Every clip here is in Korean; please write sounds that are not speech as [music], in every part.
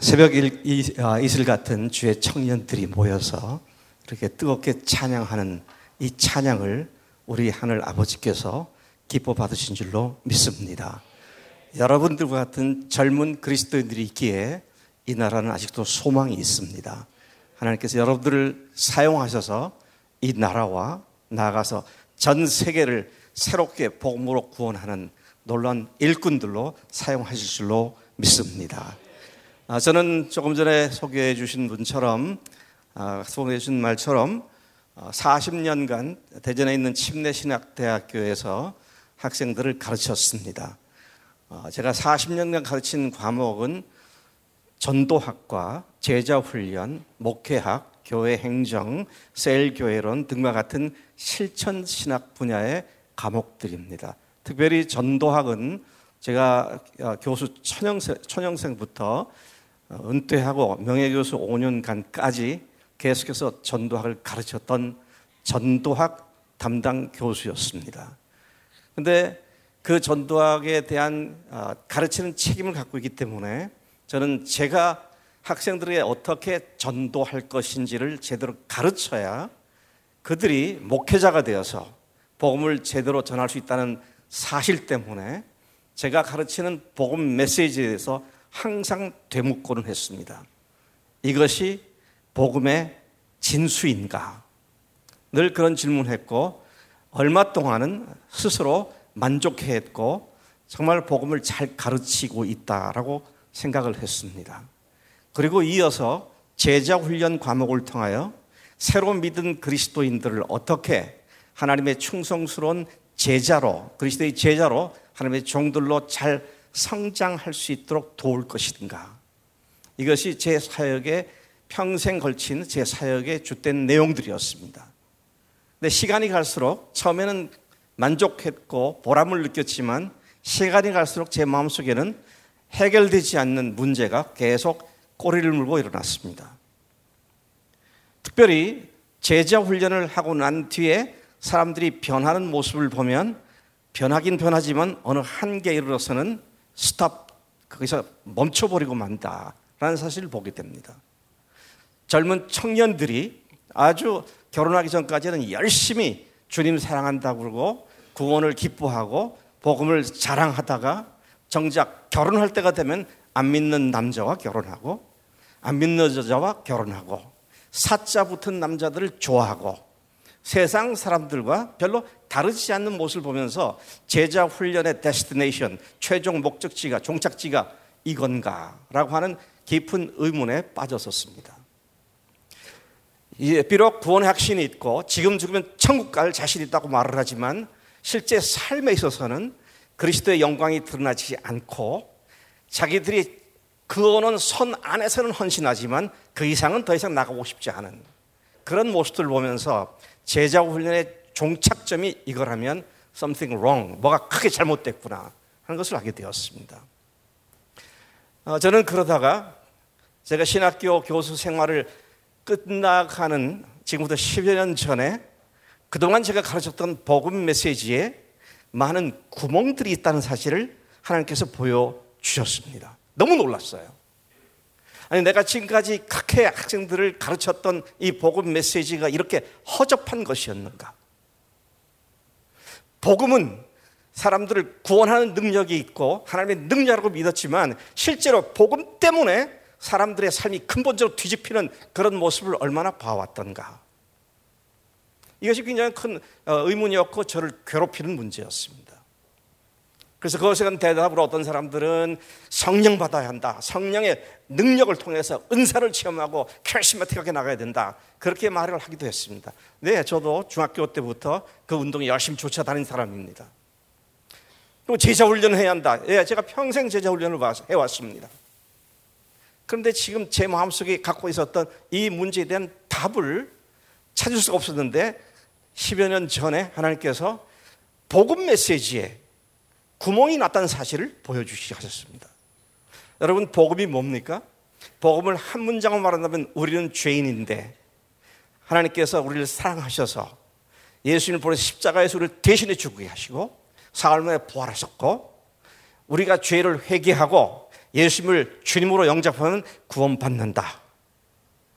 새벽 일, 아, 이슬 같은 주의 청년들이 모여서 이렇게 뜨겁게 찬양하는 이 찬양을 우리 하늘 아버지께서 기뻐 받으신 줄로 믿습니다. 여러분들과 같은 젊은 그리스도인들이 있기에 이 나라는 아직도 소망이 있습니다. 하나님께서 여러분들을 사용하셔서 이 나라와 나아가서 전 세계를 새롭게 복음으로 구원하는 놀란 일꾼들로 사용하실 줄로 믿습니다. 아, 저는 조금 전에 소개해 주신 분처럼 아, 소개해 주신 말처럼 40년간 아, 대전에 있는 침례신학대학교에서 학생들을 가르쳤습니다. 제가 40년간 가르친 과목은 전도학과 제자훈련, 목회학, 교회 행정, 셀 교회론 등과 같은 실천 신학 분야의 과목들입니다. 특별히 전도학은 제가 교수 천영생, 천영생부터 어, 은퇴하고 명예교수 5년간까지 계속해서 전도학을 가르쳤던 전도학 담당 교수였습니다. 근데 그 전도학에 대한 어, 가르치는 책임을 갖고 있기 때문에 저는 제가 학생들에게 어떻게 전도할 것인지를 제대로 가르쳐야 그들이 목회자가 되어서 복음을 제대로 전할 수 있다는 사실 때문에 제가 가르치는 복음 메시지에 대해서 항상 되묻고는 했습니다. 이것이 복음의 진수인가? 늘 그런 질문했고 얼마 동안은 스스로 만족해했고 정말 복음을 잘 가르치고 있다라고 생각을 했습니다. 그리고 이어서 제자 훈련 과목을 통하여 새로 믿은 그리스도인들을 어떻게 하나님의 충성스러운 제자로 그리스도의 제자로 하나님의 종들로 잘 성장할 수 있도록 도울 것인가? 이것이 제 사역에 평생 걸친 제 사역의 주된 내용들이었습니다. 근데 시간이 갈수록 처음에는 만족했고 보람을 느꼈지만 시간이 갈수록 제 마음속에는 해결되지 않는 문제가 계속 꼬리를 물고 일어났습니다. 특별히 제자 훈련을 하고 난 뒤에 사람들이 변하는 모습을 보면 변하긴 변하지만 어느 한계에 이르러서는 스탑, 거기서 멈춰버리고 만다라는 사실을 보게 됩니다. 젊은 청년들이 아주 결혼하기 전까지는 열심히 주님 사랑한다고 그러고 구원을 기뻐하고 복음을 자랑하다가 정작 결혼할 때가 되면 안 믿는 남자와 결혼하고 안 믿는 여자와 결혼하고 사자 붙은 남자들을 좋아하고 세상 사람들과 별로 다르지 않는 모습을 보면서 제자 훈련의 데스티네이션, 최종 목적지가, 종착지가 이건가라고 하는 깊은 의문에 빠졌었습니다. 비록 구원의 확신이 있고 지금 죽으면 천국 갈 자신이 있다고 말을 하지만 실제 삶에 있어서는 그리스도의 영광이 드러나지 않고 자기들이 그어놓은 선 안에서는 헌신하지만 그 이상은 더 이상 나가고 싶지 않은 그런 모습들을 보면서 제자 훈련의 종착점이 이거라면 something wrong, 뭐가 크게 잘못됐구나 하는 것을 알게 되었습니다. 어, 저는 그러다가 제가 신학교 교수 생활을 끝나가는 지금부터 10여 년 전에 그동안 제가 가르쳤던 복음 메시지에 많은 구멍들이 있다는 사실을 하나님께서 보여주셨습니다. 너무 놀랐어요. 아니 내가 지금까지 각해 학생들을 가르쳤던 이 복음 메시지가 이렇게 허접한 것이었는가? 복음은 사람들을 구원하는 능력이 있고 하나님의 능력이라고 믿었지만 실제로 복음 때문에 사람들의 삶이 근본적으로 뒤집히는 그런 모습을 얼마나 봐왔던가. 이것이 굉장히 큰 어, 의문이었고 저를 괴롭히는 문제였습니다. 그래서 그것에 대한 대답으로 어떤 사람들은 성령 받아야 한다. 성령의 능력을 통해서 은사를 체험하고 캐리스마틱하게 나가야 된다. 그렇게 말을 하기도 했습니다. 네, 저도 중학교 때부터 그 운동에 열심히 쫓아다닌 사람입니다. 그리고 제자 훈련을 해야 한다. 예, 제가 평생 제자 훈련을 해왔습니다. 그런데 지금 제 마음속에 갖고 있었던 이 문제에 대한 답을 찾을 수가 없었는데 10여 년 전에 하나님께서 복음 메시지에 구멍이 났다는 사실을 보여주시 하셨습니다. 여러분, 복음이 뭡니까? 복음을 한 문장으로 말한다면 우리는 죄인인데 하나님께서 우리를 사랑하셔서 예수님을 보내 십자가에서 우리를 대신해 죽게 하시고 만에 부활하셨고 우리가 죄를 회개하고 예수님을 주님으로 영접하면 구원받는다.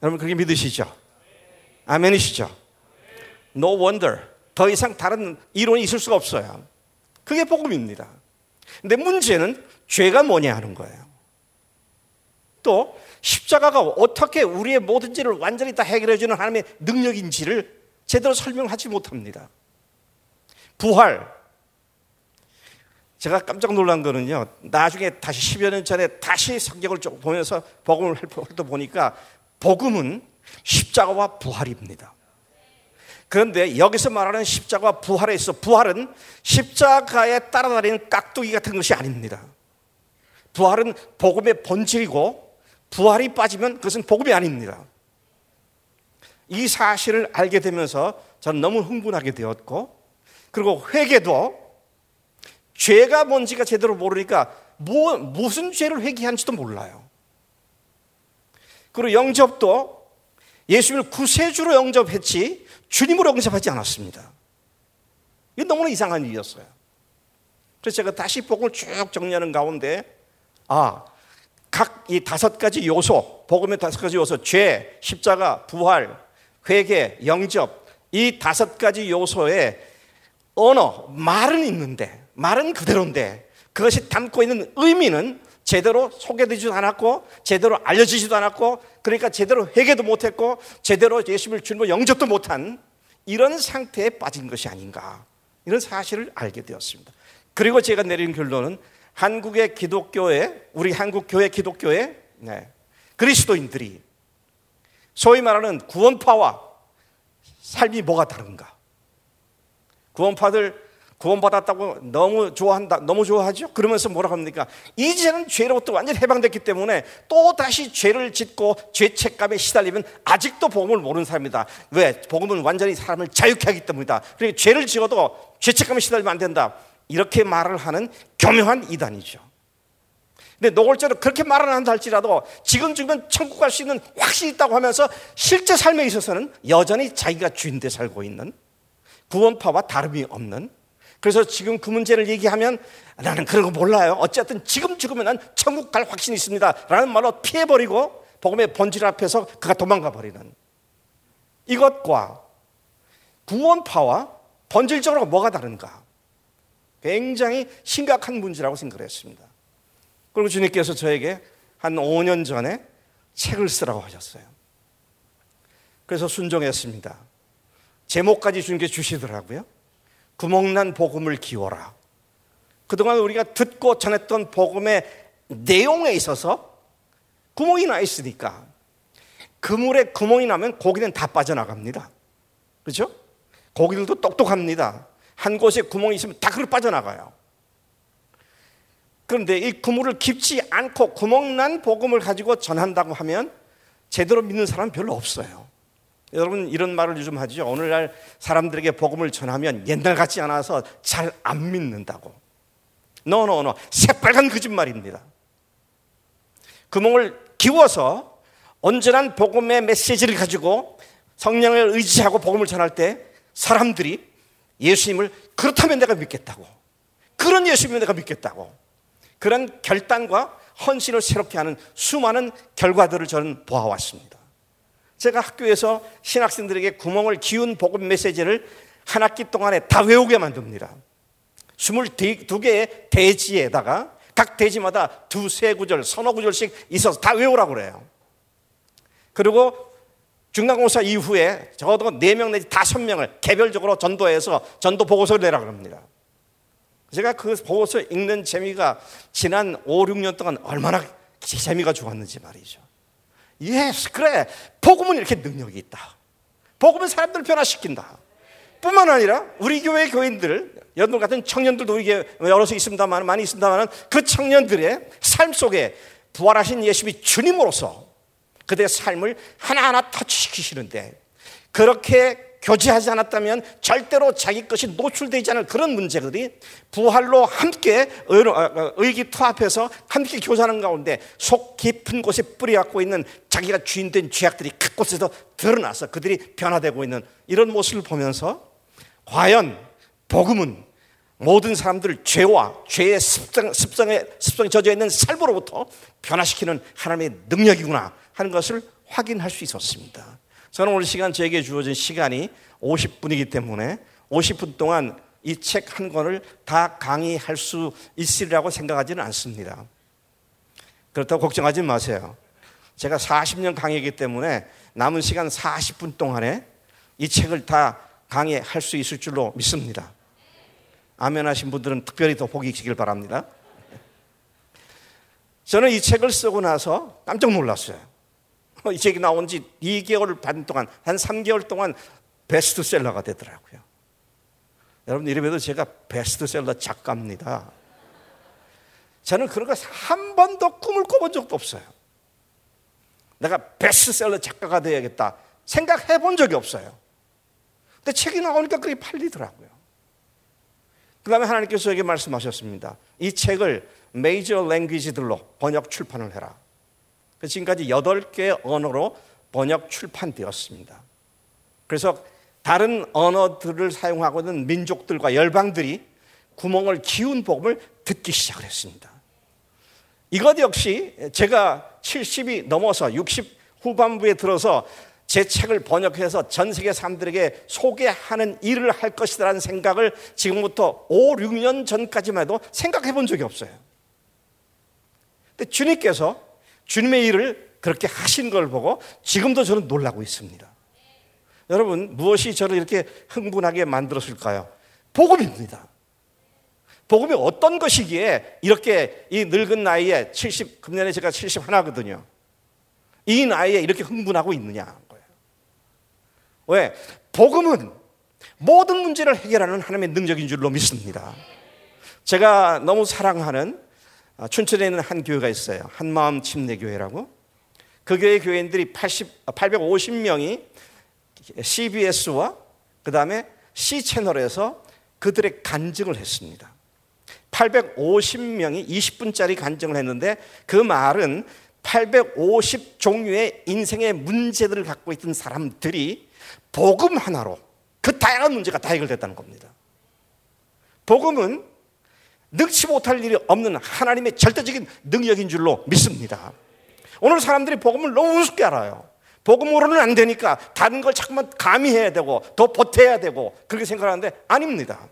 여러분 그렇게 믿으시죠? 아멘이시죠? No wonder. 더 이상 다른 이론이 있을 수가 없어요. 그게 복음입니다. 근데 문제는 죄가 뭐냐 하는 거예요. 또 십자가가 어떻게 우리의 모든 죄를 완전히 다 해결해 주는 하나님의 능력인지를 제대로 설명하지 못합니다. 부활. 제가 깜짝 놀란 거는요. 나중에 다시 10여 년 전에 다시 성경을 좀 보면서 복음을 훑어보니까 복음은 십자가와 부활입니다. 그런데 여기서 말하는 십자가와 부활에 있어 부활은 십자가에 따라다니는 깍두기 같은 것이 아닙니다. 부활은 복음의 본질이고 부활이 빠지면 그것은 복음이 아닙니다. 이 사실을 알게 되면서 저는 너무 흥분하게 되었고 그리고 회개도 죄가 뭔지가 제대로 모르니까 뭐, 무슨 죄를 회개한지도 몰라요. 그리고 영접도 예수님을 구세주로 영접했지 주님으로 영접하지 않았습니다. 이게 너무나 이상한 일이었어요. 그래서 제가 다시 복음을 쭉 정리하는 가운데 아, 각 이 다섯 가지 요소, 복음의 다섯 가지 요소, 죄, 십자가, 부활, 회개, 영접 이 다섯 가지 요소에 언어, 말은 있는데 말은 그대로인데 그것이 담고 있는 의미는 제대로 소개되지도 않았고 제대로 알려지지도 않았고 그러니까 제대로 회개도 못했고 제대로 예수님을 주님으로 영접도 못한 이런 상태에 빠진 것이 아닌가 이런 사실을 알게 되었습니다. 그리고 제가 내린 결론은 한국의 기독교회 우리 한국 교회 기독교회 네, 그리스도인들이 소위 말하는 구원파와 삶이 뭐가 다른가? 구원파들 구원받았다고 너무 좋아한다, 너무 좋아하죠? 그러면서 뭐라 합니까? 이제는 죄로부터 완전히 해방됐기 때문에 또 다시 죄를 짓고 죄책감에 시달리면 아직도 복음을 모르는 사람이다. 왜? 복음은 완전히 사람을 자유케 하기 때문이다. 그러니까 죄를 지어도 죄책감에 시달리면 안 된다. 이렇게 말을 하는 교묘한 이단이죠. 근데 노골적으로 그렇게 말을 한다 할지라도 지금 지금 천국 갈 수 있는 확신이 있다고 하면서 실제 삶에 있어서는 여전히 자기가 주인돼 살고 있는 구원파와 다름이 없는 그래서 지금 그 문제를 얘기하면 나는 그런 거 몰라요. 어쨌든 지금 죽으면 난 천국 갈 확신이 있습니다. 라는 말로 피해버리고 복음의 본질 앞에서 그가 도망가 버리는 이것과 구원파와 본질적으로 뭐가 다른가? 굉장히 심각한 문제라고 생각을 했습니다. 그리고 주님께서 저에게 한 5년 전에 책을 쓰라고 하셨어요. 그래서 순종했습니다. 제목까지 주님께 주시더라고요. 구멍난 복음을 기워라. 그동안 우리가 듣고 전했던 복음의 내용에 있어서 구멍이 나 있으니까 그물에 구멍이 나면 고기는 다 빠져나갑니다. 그렇죠? 고기들도 똑똑합니다. 한 곳에 구멍이 있으면 다 그걸 빠져나가요. 그런데 이 그물을 깊지 않고 구멍난 복음을 가지고 전한다고 하면 제대로 믿는 사람 별로 없어요. 여러분 이런 말을 요즘 하죠. 오늘날 사람들에게 복음을 전하면 옛날 같지 않아서 잘 안 믿는다고. 노노노 새빨간 거짓말입니다. 구멍을 기워서 온전한 복음의 메시지를 가지고 성령을 의지하고 복음을 전할 때 사람들이 예수님을 그렇다면 내가 믿겠다고. 그런 예수님을 내가 믿겠다고. 그런 결단과 헌신을 새롭게 하는 수많은 결과들을 저는 보아왔습니다. 제가 학교에서 신학생들에게 구멍을 기운 복음 메시지를 한 학기 동안에 다 외우게 만듭니다. 22개의 대지에다가 각 대지마다 두세 구절, 서너 구절씩 있어서 다 외우라고 그래요. 그리고 중간고사 이후에 적어도 4명 내지 5명을 개별적으로 전도해서 전도 보고서를 내라 그럽니다. 제가 그 보고서 읽는 재미가 지난 5, 6년 동안 얼마나 재미가 좋았는지 말이죠. Yes, 그래. 복음은 이렇게 능력이 있다. 복음은 사람들을 변화시킨다. 뿐만 아니라 우리 교회 교인들, 여러분 같은 청년들도 우리 교회 여럿이 있습니다만, 많이 있습니다만, 그 청년들의 삶 속에 부활하신 예수님이 주님으로서 그들의 삶을 하나하나 터치시키시는데, 그렇게 교제하지 않았다면 절대로 자기 것이 노출되지 않을 그런 문제들이 부활로 함께 어, 어, 의기투합해서 함께 교제하는 가운데 속 깊은 곳에 뿌리갖고 있는 자기가 주인된 죄악들이 각곳에서 드러나서 그들이 변화되고 있는 이런 모습을 보면서 과연 복음은 모든 사람들을 죄와 죄의 습성, 습성에, 습성에 젖어 있는 삶으로부터 변화시키는 하나님의 능력이구나 하는 것을 확인할 수 있었습니다. 저는 오늘 시간 저에게 주어진 시간이 50분이기 때문에 50분 동안 이 책 한 권을 다 강의할 수 있으리라고 생각하지는 않습니다. 그렇다고 걱정하지 마세요. 제가 40년 강의이기 때문에 남은 시간 40분 동안에 이 책을 다 강의할 수 있을 줄로 믿습니다. 아멘 하신 분들은 특별히 더 복이 있기를 바랍니다. 저는 이 책을 쓰고 나서 깜짝 놀랐어요. 이 책이 나온 지 2개월 반 동안, 한 3개월 동안 베스트셀러가 되더라고요. 여러분 이름에도 제가 베스트셀러 작가입니다. 저는 그런 거 한 번도 꿈을 꿔본 적도 없어요. 내가 베스트셀러 작가가 되어야겠다 생각해 본 적이 없어요. 근데 책이 나오니까 그게 팔리더라고요. 그 다음에 하나님께서 저에게 말씀하셨습니다. 이 책을 메이저 랭귀지들로 번역 출판을 해라. 그 지금까지 8개의 언어로 번역 출판되었습니다. 그래서 다른 언어들을 사용하고 있는 민족들과 열방들이 구멍을 기운 복음을 듣기 시작을 했습니다. 이것 역시 제가 70이 넘어서 60 후반부에 들어서 제 책을 번역해서 전 세계 사람들에게 소개하는 일을 할 것이라는 생각을 지금부터 5, 6년 전까지만 해도 생각해 본 적이 없어요. 근데 주님께서 주님의 일을 그렇게 하신 걸 보고 지금도 저는 놀라고 있습니다. 여러분, 무엇이 저를 이렇게 흥분하게 만들었을까요? 복음입니다. 복음이 어떤 것이기에 이렇게 이 늙은 나이에 70, 금년에 제가 71거든요. 이 나이에 이렇게 흥분하고 있느냐. 왜? 복음은 모든 문제를 해결하는 하나님의 능력인 줄로 믿습니다. 제가 너무 사랑하는 아, 춘천에 있는 한 교회가 있어요. 한마음 침례교회라고. 그 교회 교인들이 80, 850명이 CBS와 그 다음에 C채널에서 그들의 간증을 했습니다. 850명이 20분짜리 간증을 했는데 그 말은 850 종류의 인생의 문제들을 갖고 있던 사람들이 복음 하나로 그 다양한 문제가 다 해결됐다는 겁니다. 복음은 능치 못할 일이 없는 하나님의 절대적인 능력인 줄로 믿습니다. 오늘 사람들이 복음을 너무 우습게 알아요. 복음으로는 안 되니까 다른 걸 자꾸만 가미해야 되고 더 보태야 되고 그렇게 생각하는데 아닙니다.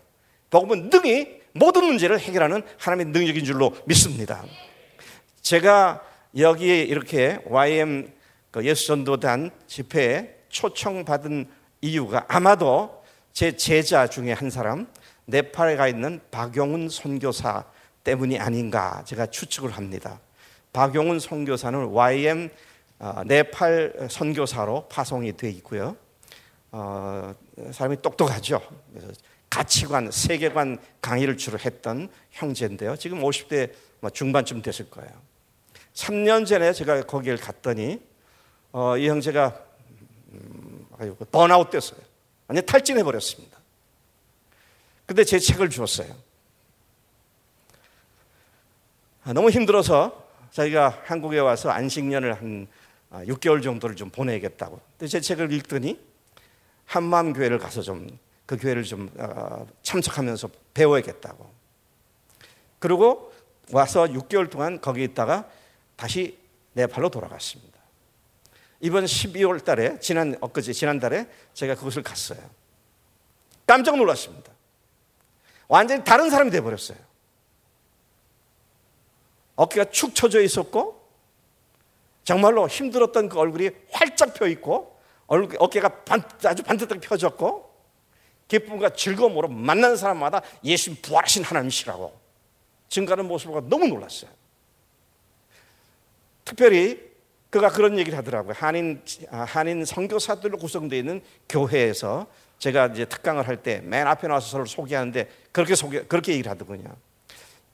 복음은 능히 모든 문제를 해결하는 하나님의 능력인 줄로 믿습니다. 제가 여기에 이렇게 YM 그 예수전도단 집회에 초청받은 이유가 아마도 제 제자 중에 한 사람 네팔에 가 있는 박용훈 선교사 때문이 아닌가 제가 추측을 합니다. 박용훈 선교사는 YM 어, 네팔 선교사로 파송이 되어 있고요. 어, 사람이 똑똑하죠. 가치관, 세계관 강의를 주로 했던 형제인데요. 지금 50대 뭐 중반쯤 됐을 거예요. 3년 전에 제가 거기를 갔더니 어, 이 형제가 그 번아웃 됐어요. 완전 탈진해 버렸습니다. 근데 제 책을 주었어요. 아, 너무 힘들어서 자기가 한국에 와서 안식년을 한 6개월 아, 정도를 좀 보내야겠다고. 근데 제 책을 읽더니 한마음 교회를 가서 좀 그 교회를 좀 아, 참석하면서 배워야겠다고. 그리고 와서 6개월 동안 거기 있다가 다시 네팔로 돌아갔습니다. 이번 12월 달에 지난 엊그제 지난달에 제가 그곳을 갔어요. 깜짝 놀랐습니다. 완전히 다른 사람이 돼 버렸어요. 어깨가 축 처져 있었고 정말로 힘들었던 그 얼굴이 활짝 펴 있고 어깨가 아주 반듯하게 펴졌고 기쁨과 즐거움으로 만나는 사람마다 예수님 부활하신 하나님이시라고 증가하는 보고 너무 놀랐어요. 특별히 그가 그런 얘기를 하더라고요. 한인 아, 한인 선교사들로 구성되어 있는 교회에서 제가 이제 특강을 할 때 맨 앞에 나와서 서로 소개하는데 그렇게 소개 그렇게 얘기를 하더군요.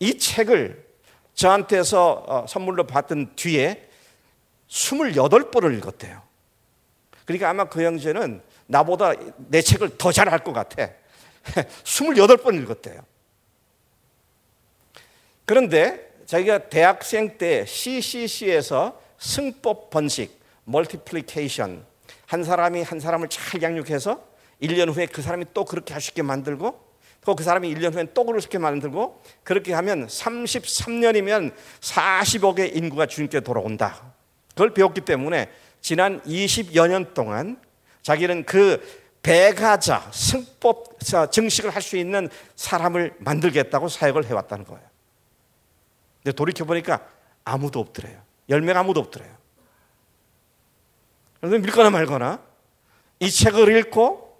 이 책을 저한테서 어, 선물로 받은 뒤에 28번을 읽었대요. 그러니까 아마 그 형제는 나보다 내 책을 더 잘 알 것 같아. [laughs] 28번 읽었대요. 그런데 자기가 대학생 때 CCC에서 승법 번식, 멀티플리케이션. 한 사람이 한 사람을 잘 양육해서 1년 후에 그 사람이 또 그렇게 있게 만들고 그 사람이 1년 후엔 또 그렇게 만들고 그렇게 하면 33년이면 40억의 인구가 주님께 돌아온다. 그걸 배웠기 때문에 지난 20여 년 동안 자기는 그 배가자 승법 증식을 할 수 있는 사람을 만들겠다고 사역을 해왔다는 거예요. 근데 돌이켜 보니까 아무도 없더래요. 열매가 아무도 없더래요. 그래서 믿거나 말거나 이 책을 읽고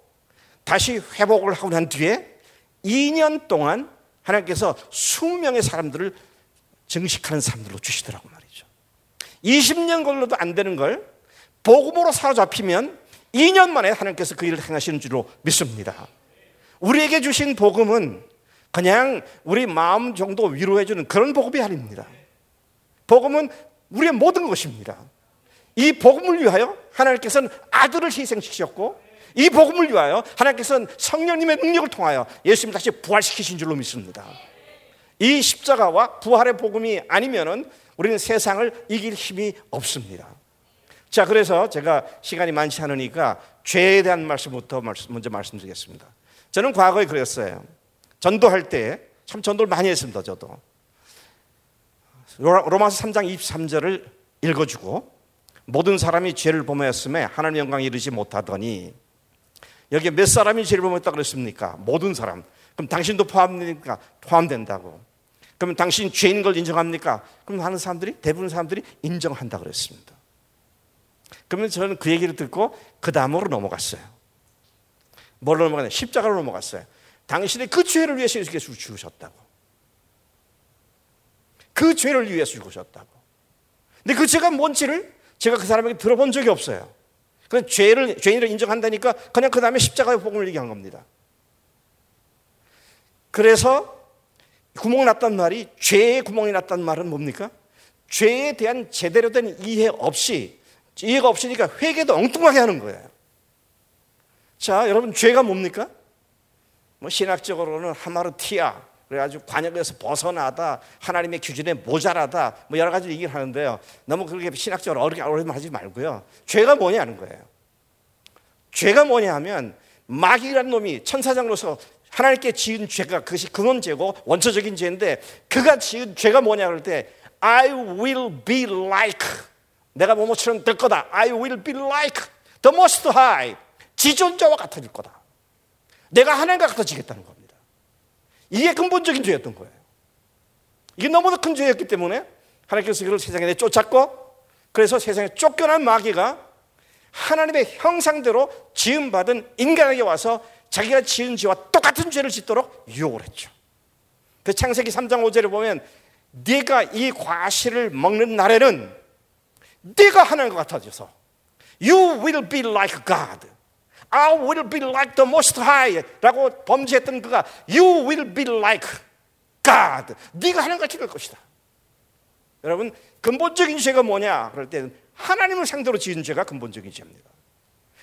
다시 회복을 하고 난 뒤에 2년 동안 하나님께서 수명의 사람들을 증식하는 사람들로 주시더라고 말이죠. 20년 걸려도 안 되는 걸 복음으로 사로잡히면 2년 만에 하나님께서 그 일을 행하시는 줄로 믿습니다. 우리에게 주신 복음은 그냥 우리 마음 정도 위로해주는 그런 복음이 아닙니다. 복음은 우리의 모든 것입니다. 이 복음을 위하여 하나님께서는 아들을 희생시켰고 이 복음을 위하여 하나님께서는 성령님의 능력을 통하여 예수님 다시 부활시키신 줄로 믿습니다. 이 십자가와 부활의 복음이 아니면은 우리는 세상을 이길 힘이 없습니다. 자, 그래서 제가 시간이 많지 않으니까 죄에 대한 말씀부터 먼저 말씀드리겠습니다. 저는 과거에 그랬어요. 전도할 때 참 전도를 많이 했습니다, 저도. 로마서 3장 23절을 읽어주고 모든 사람이 죄를 범하였음에 하나님 영광 이르지 못하더니 여기에 몇 사람이 죄를 범했다 그랬습니까? 모든 사람. 그럼 당신도 포함되니까 포함된다고. 그러면 당신 죄인 걸 인정합니까? 그럼 하는 사람들이 대부분 사람들이 인정한다 그랬습니다. 그러면 저는 그 얘기를 듣고 그 다음으로 넘어갔어요. 뭘 넘어갔냐? 십자가로 넘어갔어요. 당신의 그 죄를 위해서 예수께서 죽으셨다고. 그 죄를 위해서 죽으셨다고. 근데 그 죄가 뭔지를 제가 그 사람에게 들어본 적이 없어요. 그 죄를 죄인을 인정한다니까 그냥 그 다음에 십자가의 복음을 얘기한 겁니다. 그래서 구멍 났단 말이 죄의 구멍이 났단 말은 뭡니까? 죄에 대한 제대로 된 이해 없이 이해가 없으니까 회개도 엉뚱하게 하는 거예요. 자, 여러분 죄가 뭡니까? 뭐 신학적으로는 하마르티아 그래가지고 관역에서 벗어나다 하나님의 기준에 모자라다 뭐 여러 가지 얘기를 하는데요. 너무 그렇게 신학적으로 어렵게 어렵게 하지 말고요. 죄가 뭐냐는 거예요. 죄가 뭐냐 하면 마귀라는 놈이 천사장로서 하나님께 지은 죄가 그것이 근원죄고 원초적인 죄인데 그가 지은 죄가 뭐냐 그럴 때 I will be like 내가 뭐뭐처럼 될 거다. I will be like the most high 지존자와 같아질 거다. 내가 하나님과 같아지겠다는 겁니다. 이게 근본적인 죄였던 거예요. 이게 너무나 큰 죄였기 때문에 하나님께서 그를 세상에 내 쫓았고 그래서 세상에 쫓겨난 마귀가 하나님의 형상대로 지음받은 인간에게 와서 자기가 지은 죄와 똑같은 죄를 짓도록 유혹을 했죠. 그 창세기 3장 5절에 보면 네가 이 과실을 먹는 날에는 네가 하나님과 같아져서 You will be like God. I will be like the most high 라고 범죄했던 그가 You will be like God. 네가 하나님 같이 될 것이다. 여러분 근본적인 죄가 뭐냐? 그럴 때는 하나님을 상대로 지은 죄가 근본적인 죄입니다.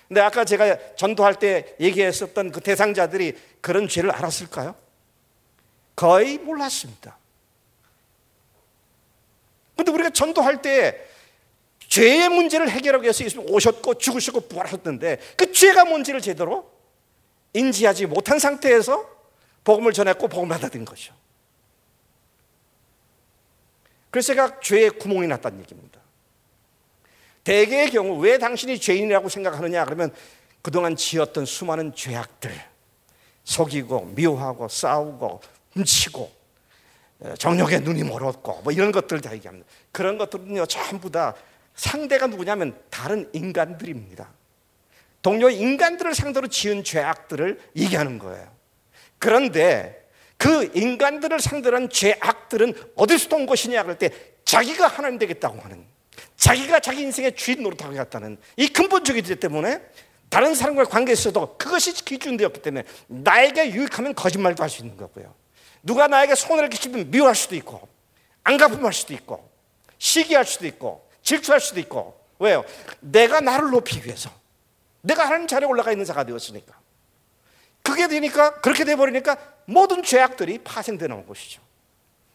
근데 아까 제가 전도할 때 얘기했었던 그 대상자들이 그런 죄를 알았을까요? 거의 몰랐습니다. 근데 우리가 전도할 때 죄의 문제를 해결하기 위해서 예수님 오셨고 죽으시고 부활하셨는데 그 죄가 뭔지를 제대로 인지하지 못한 상태에서 복음을 전했고 복음을 받아들인 것이죠. 그래서 제가 죄의 구멍이 났다는 얘기입니다. 대개의 경우 왜 당신이 죄인이라고 생각하느냐 그러면 그동안 지었던 수많은 죄악들 속이고 미워하고 싸우고 훔치고 정욕에 눈이 멀었고 뭐 이런 것들 다 얘기합니다. 그런 것들은요 전부 다 상대가 누구냐면 다른 인간들입니다. 동료 인간들을 상대로 지은 죄악들을 얘기하는 거예요. 그런데 그 인간들을 상대로 한 죄악들은 어디서 온 것이냐 그럴 때 자기가 하나님 되겠다고 하는 자기가 자기 인생의 주인 노릇하겠다는 이 근본적인 죄 때문에 다른 사람과의 관계에 있어도 그것이 기준되었기 때문에 나에게 유익하면 거짓말도 할 수 있는 거고요. 누가 나에게 손해를 끼치면 미워할 수도 있고 안갚음할 수도 있고 시기할 수도 있고 질투할 수도 있고 왜요? 내가 나를 높이기 위해서 내가 하나님 자리에 올라가 있는 자가 되었으니까 그게 되니까 그렇게 돼 버리니까 모든 죄악들이 파생되는 것이죠.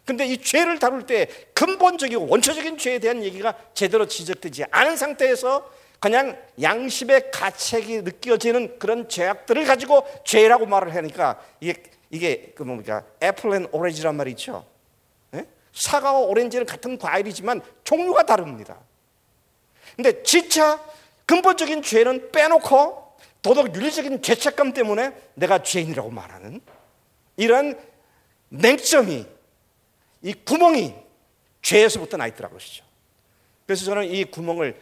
근데 이 죄를 다룰 때 근본적이고 원초적인 죄에 대한 얘기가 제대로 지적되지 않은 상태에서 그냥 양심의 가책이 느껴지는 그런 죄악들을 가지고 죄라고 말을 하니까 이게 이게 그 뭡니까 apple and orange란 말이 있죠. 예? 사과와 오렌지는 같은 과일이지만 종류가 다릅니다. 근데 진짜 근본적인 죄는 빼놓고 도덕 윤리적인 죄책감 때문에 내가 죄인이라고 말하는 이런 맹점이 이 구멍이 죄에서부터 나 있더라고요. 그래서 저는 이 구멍을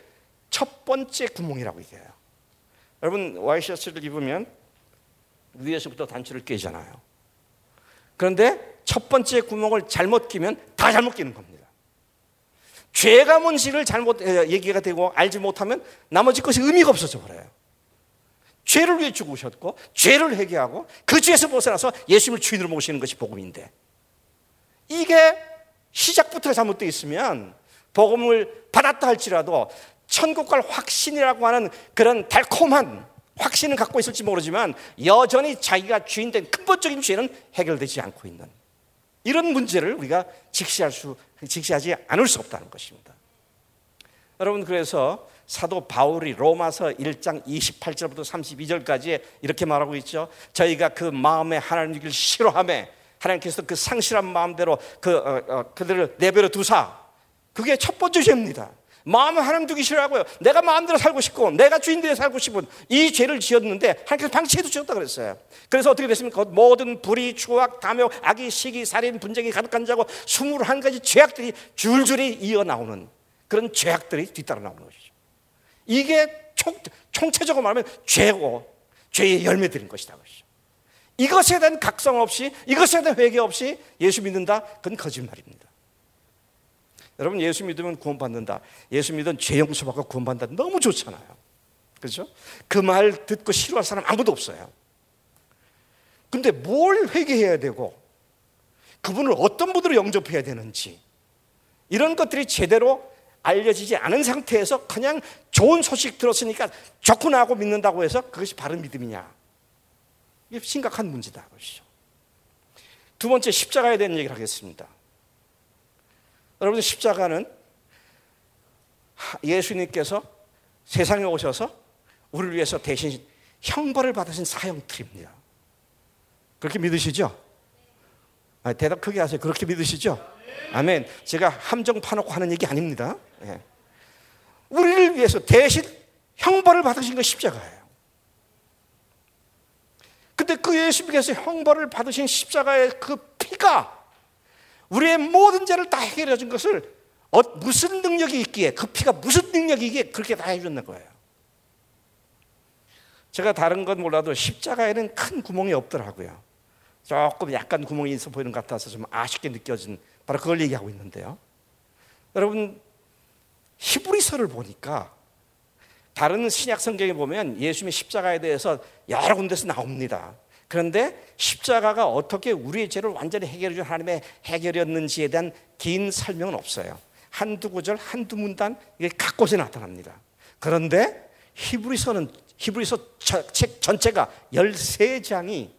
첫 번째 구멍이라고 얘기해요. 여러분 와이셔츠를 입으면 위에서부터 단추를 끼잖아요. 그런데 첫 번째 구멍을 잘못 끼면 다 잘못 끼는 겁니다. 죄가 뭔지를 잘못 얘기가 되고 알지 못하면 나머지 것이 의미가 없어져 버려요. 죄를 위해 죽으셨고 죄를 회개하고 그 죄에서 벗어나서 예수님을 주인으로 모시는 것이 복음인데 이게 시작부터 잘못되어 있으면 복음을 받았다 할지라도 천국 갈 확신이라고 하는 그런 달콤한 확신을 갖고 있을지 모르지만 여전히 자기가 주인된 근본적인 죄는 해결되지 않고 있는 이런 문제를 우리가 직시할 수 직시하지 않을 수 없다는 것입니다. 여러분 그래서 사도 바울이 로마서 1장 28절부터 32절까지 이렇게 말하고 있죠. 저희가 그 마음에 하나님을 싫어함에 하나님께서 그 상실한 마음대로 그 어, 어, 그들을 내버려 두사 그게 첫 번째 죄입니다. 마음을 하나님 두기 싫어하고요. 내가 마음대로 살고 싶고 내가 주인되어 살고 싶은 이 죄를 지었는데 하나님께서 방치해도 지었다 그랬어요. 그래서 어떻게 됐습니까? 모든 불의, 추악, 탐욕, 악의, 시기, 살인, 분쟁이 가득한 자고 21가지 죄악들이 줄줄이 이어 나오는 그런 죄악들이 뒤따라 나오는 것이죠. 이게 총, 총체적으로 말하면 죄고 죄의 열매들인 것이다. 것이죠. 이것에 대한 각성 없이 이것에 대한 회개 없이 예수 믿는다? 그건 거짓말입니다. 여러분 예수 믿으면 구원받는다. 예수 믿으면 죄 용서받고 구원받는다. 너무 좋잖아요. 그렇죠? 그 말 듣고 싫어할 사람 아무도 없어요. 근데 뭘 회개해야 되고 그분을 어떤 분으로 영접해야 되는지 이런 것들이 제대로 알려지지 않은 상태에서 그냥 좋은 소식 들었으니까 좋구나 하고 믿는다고 해서 그것이 바른 믿음이냐. 이게 심각한 문제다. 그것이죠. 두 번째 십자가에 대한 얘기를 하겠습니다. 여러분 십자가는 예수님께서 세상에 오셔서 우리를 위해서 대신 형벌을 받으신 사형틀입니다. 그렇게 믿으시죠? 아, 대답 크게 하세요. 그렇게 믿으시죠? 아멘. 제가 함정 파놓고 하는 얘기 아닙니다. 예. 우리를 위해서 대신 형벌을 받으신 것 십자가예요. 근데 그 예수님께서 형벌을 받으신 십자가의 그 피가 우리의 모든 죄를 다 해결해 준 것을 어, 무슨 능력이 있기에 그 피가 무슨 능력이 있기에 그렇게 다 해주는 거예요. 제가 다른 건 몰라도 십자가에는 큰 구멍이 없더라고요. 조금 약간 구멍이 있어 보이는 것 같아서 좀 아쉽게 느껴진 바로 그걸 얘기하고 있는데요. 여러분 히브리서를 보니까 다른 신약 성경에 보면 예수님의 십자가에 대해서 여러 군데서 나옵니다. 그런데 십자가가 어떻게 우리의 죄를 완전히 해결해 준 하나님의 해결이었는지에 대한 긴 설명은 없어요. 한두 구절, 한두 문단 이게 각 곳에 나타납니다. 그런데 히브리서는 히브리서 책 전체가 13장이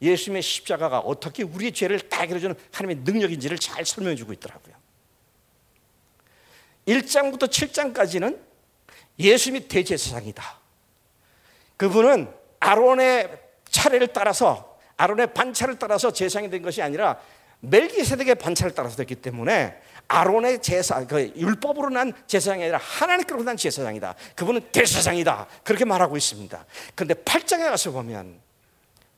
예수님의 십자가가 어떻게 우리의 죄를 다 해결해 주는 하나님의 능력인지를 잘 설명해 주고 있더라고요. 1장부터 7장까지는 예수님이 대제사장이다. 그분은 아론의 차례를 따라서 아론의 반차를 따라서 제사장이 된 것이 아니라 멜기세덱의 반차를 따라서 됐기 때문에 아론의 제사 그 율법으로 난 제사장이 아니라 하나님께로 난 제사장이다. 그분은 대사장이다. 그렇게 말하고 있습니다. 그런데 8장에 가서 보면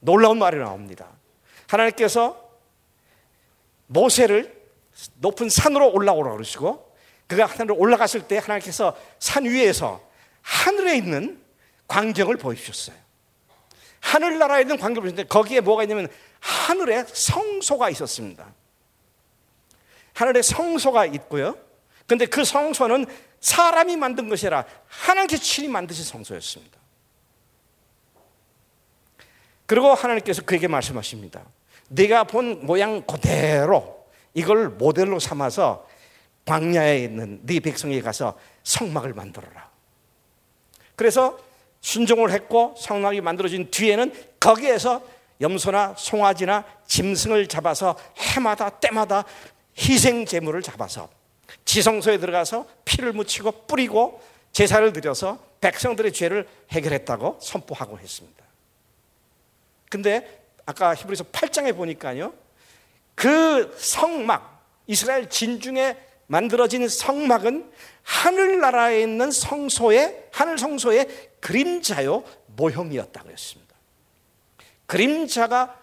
놀라운 말이 나옵니다. 하나님께서 모세를 높은 산으로 올라오라 그러시고 그가 하늘로 올라갔을 때 하나님께서 산 위에서 하늘에 있는 광경을 보여주셨어요. 하늘나라에 있는 광경을 보셨는데 거기에 뭐가 있냐면 하늘에 성소가 있었습니다. 하늘에 성소가 있고요. 근데 그 성소는 사람이 만든 것이 아니라 하나님께서 친히 만드신 성소였습니다. 그리고 하나님께서 그에게 말씀하십니다. 네가 본 모양 그대로 이걸 모델로 삼아서 광야에 있는 네 백성에게 가서 성막을 만들어라. 그래서 순종을 했고 성막이 만들어진 뒤에는 거기에서 염소나 송아지나 짐승을 잡아서 해마다 때마다 희생 제물을 잡아서 지성소에 들어가서 피를 묻히고 뿌리고 제사를 드려서 백성들의 죄를 해결했다고 선포하고 했습니다. 근데 아까 히브리서 8장에 보니까요. 그 성막 이스라엘 진중에 만들어진 성막은 하늘나라에 있는 성소의 하늘 성소의 그림자요 모형이었다고 했습니다. 그림자가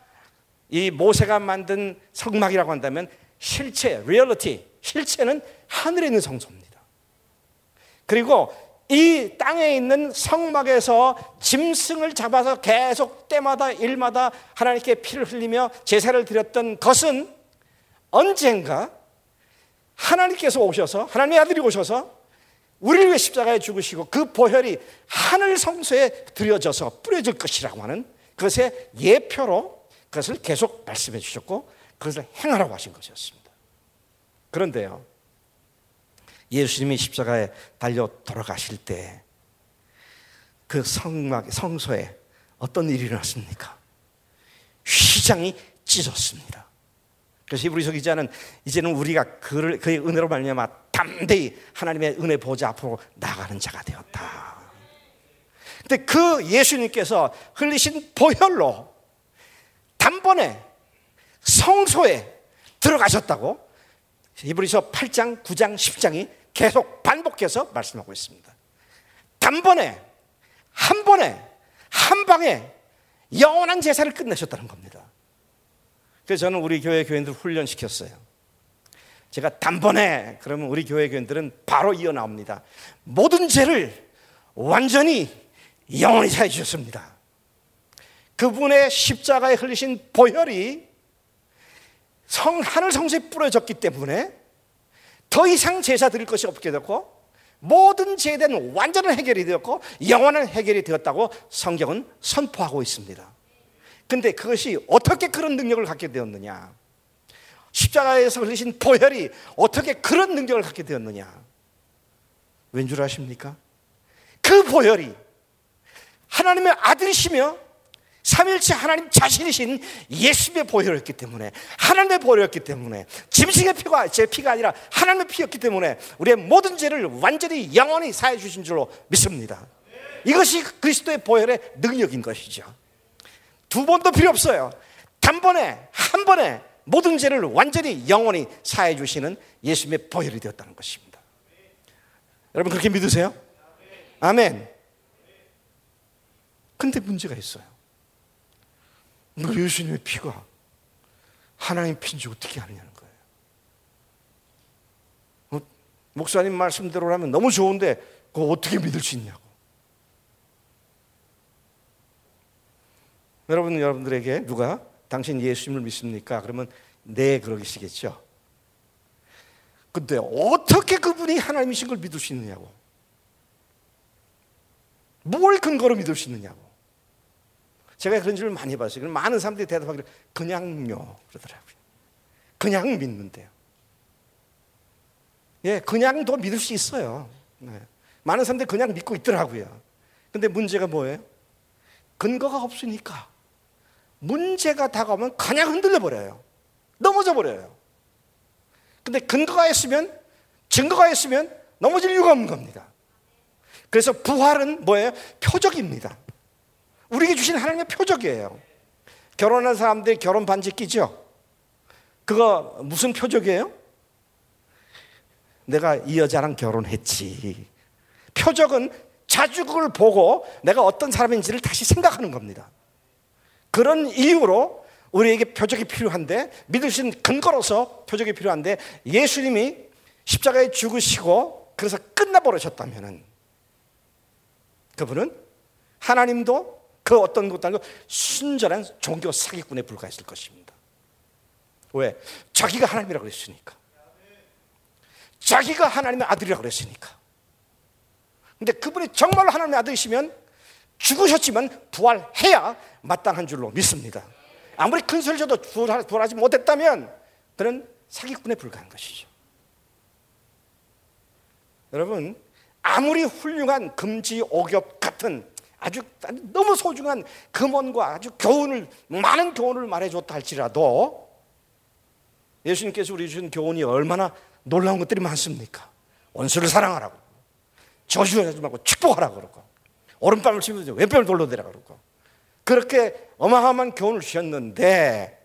이 모세가 만든 성막이라고 한다면 실체, 리얼리티, 실체는 하늘에 있는 성소입니다. 그리고 이 땅에 있는 성막에서 짐승을 잡아서 계속 때마다 일마다 하나님께 피를 흘리며 제사를 드렸던 것은 언젠가 하나님께서 오셔서 하나님의 아들이 오셔서 우리를 위해 십자가에 죽으시고 그 보혈이 하늘 성소에 들여져서 뿌려질 것이라고 하는 그것의 예표로 그것을 계속 말씀해 주셨고 그것을 행하라고 하신 것이었습니다. 그런데요. 예수님이 십자가에 달려 돌아가실 때 그 성막 성소에 어떤 일이 일어났습니까? 휘장이 찢었습니다. 그래서 히브리서 기자는 이제는 우리가 그를 그의 은혜로 말미암아 담대히 하나님의 은혜 보좌 앞으로 나가는 자가 되었다. 근데 그 예수님께서 흘리신 보혈로 단번에 성소에 들어가셨다고 히브리서 8장, 9장, 10장이 계속 반복해서 말씀하고 있습니다. 단번에 한 번에 한 방에 영원한 제사를 끝내셨다는 겁니다. 그래서 저는 우리 교회 교인들 훈련시켰어요. 제가 단번에 그러면 우리 교회 교인들은 바로 이어 나옵니다. 모든 죄를 완전히 영원히 사해 주셨습니다. 그분의 십자가에 흘리신 보혈이 성 하늘 성소에 뿌려졌기 때문에 더 이상 제사 드릴 것이 없게 되었고 모든 죄된 완전한 해결이 되었고 영원한 해결이 되었다고 성경은 선포하고 있습니다. 근데 그것이 어떻게 그런 능력을 갖게 되었느냐? 십자가에서 흘리신 보혈이 어떻게 그런 능력을 갖게 되었느냐? 왠 줄 아십니까? 그 보혈이 하나님의 아들이시며 삼일째 하나님 자신이신 예수의 보혈이었기 때문에 하나님의 보혈이었기 때문에 짐승의 피가 제 피가 아니라 하나님의 피였기 때문에 우리의 모든 죄를 완전히 영원히 사해 주신 줄로 믿습니다. 이것이 그리스도의 보혈의 능력인 것이죠. 두 번도 필요 없어요. 단번에 한 번에 모든 죄를 완전히 영원히 사해 주시는 예수님의 보혈이 되었다는 것입니다. 여러분 그렇게 믿으세요? 아멘. 근데 문제가 있어요. 너 예수님의 피가 하나님 피인지 어떻게 아느냐는 거예요. 어, 목사님 말씀대로라면 너무 좋은데 그거 어떻게 믿을 수 있냐고. 여러분 여러분들에게 누가 당신 예수님을 믿습니까? 그러면 네 그러시겠죠. 근데 어떻게 그분이 하나님이신 걸 믿을 수 있느냐고. 뭘 근거로 믿을 수 있느냐고. 제가 그런 질문 많이 봤어요. 많은 사람들이 대답하기를 그냥요 그러더라고요. 그냥 믿는데요. 예, 그냥도 믿을 수 있어요. 네. 많은 사람들이 그냥 믿고 있더라고요. 근데 문제가 뭐예요? 근거가 없으니까 문제가 다가오면 그냥 흔들려 버려요. 넘어져 버려요. 근데 근거가 있으면 증거가 있으면 넘어질 이유가 없는 겁니다. 그래서 부활은 뭐예요? 표적입니다. 우리에게 주신 하나님의 표적이에요. 결혼한 사람들이 결혼 반지 끼죠? 그거 무슨 표적이에요? 내가 이 여자랑 결혼했지. 표적은 자주 그걸 보고 내가 어떤 사람인지를 다시 생각하는 겁니다. 그런 이유로 우리에게 표적이 필요한데 믿을 수 있는 근거로서 표적이 필요한데 예수님이 십자가에 죽으시고 그래서 끝나버리셨다면 그분은 하나님도 그 어떤 것도 아니고 순전한 종교 사기꾼에 불과했을 것입니다. 왜? 자기가 하나님이라고 그랬으니까. 자기가 하나님의 아들이라고 그랬으니까. 근데 그분이 정말로 하나님의 아들이시면 죽으셨지만 부활해야 마땅한 줄로 믿습니다. 아무리 큰 소리 쳐도 부활하지 못했다면 그는 사기꾼에 불과한 것이죠. 여러분, 아무리 훌륭한 금지 오겹 같은 아주 너무 소중한 금원과 아주 교훈을 많은 교훈을 말해줬다 할지라도 예수님께서 우리 주신 교훈이 얼마나 놀라운 것들이 많습니까? 원수를 사랑하라고 저주하지 말고 축복하라고 그러고 오른뺨을 치면서 왼뺨을 돌려대라 그러고 그렇게 어마어마한 교훈을 주셨는데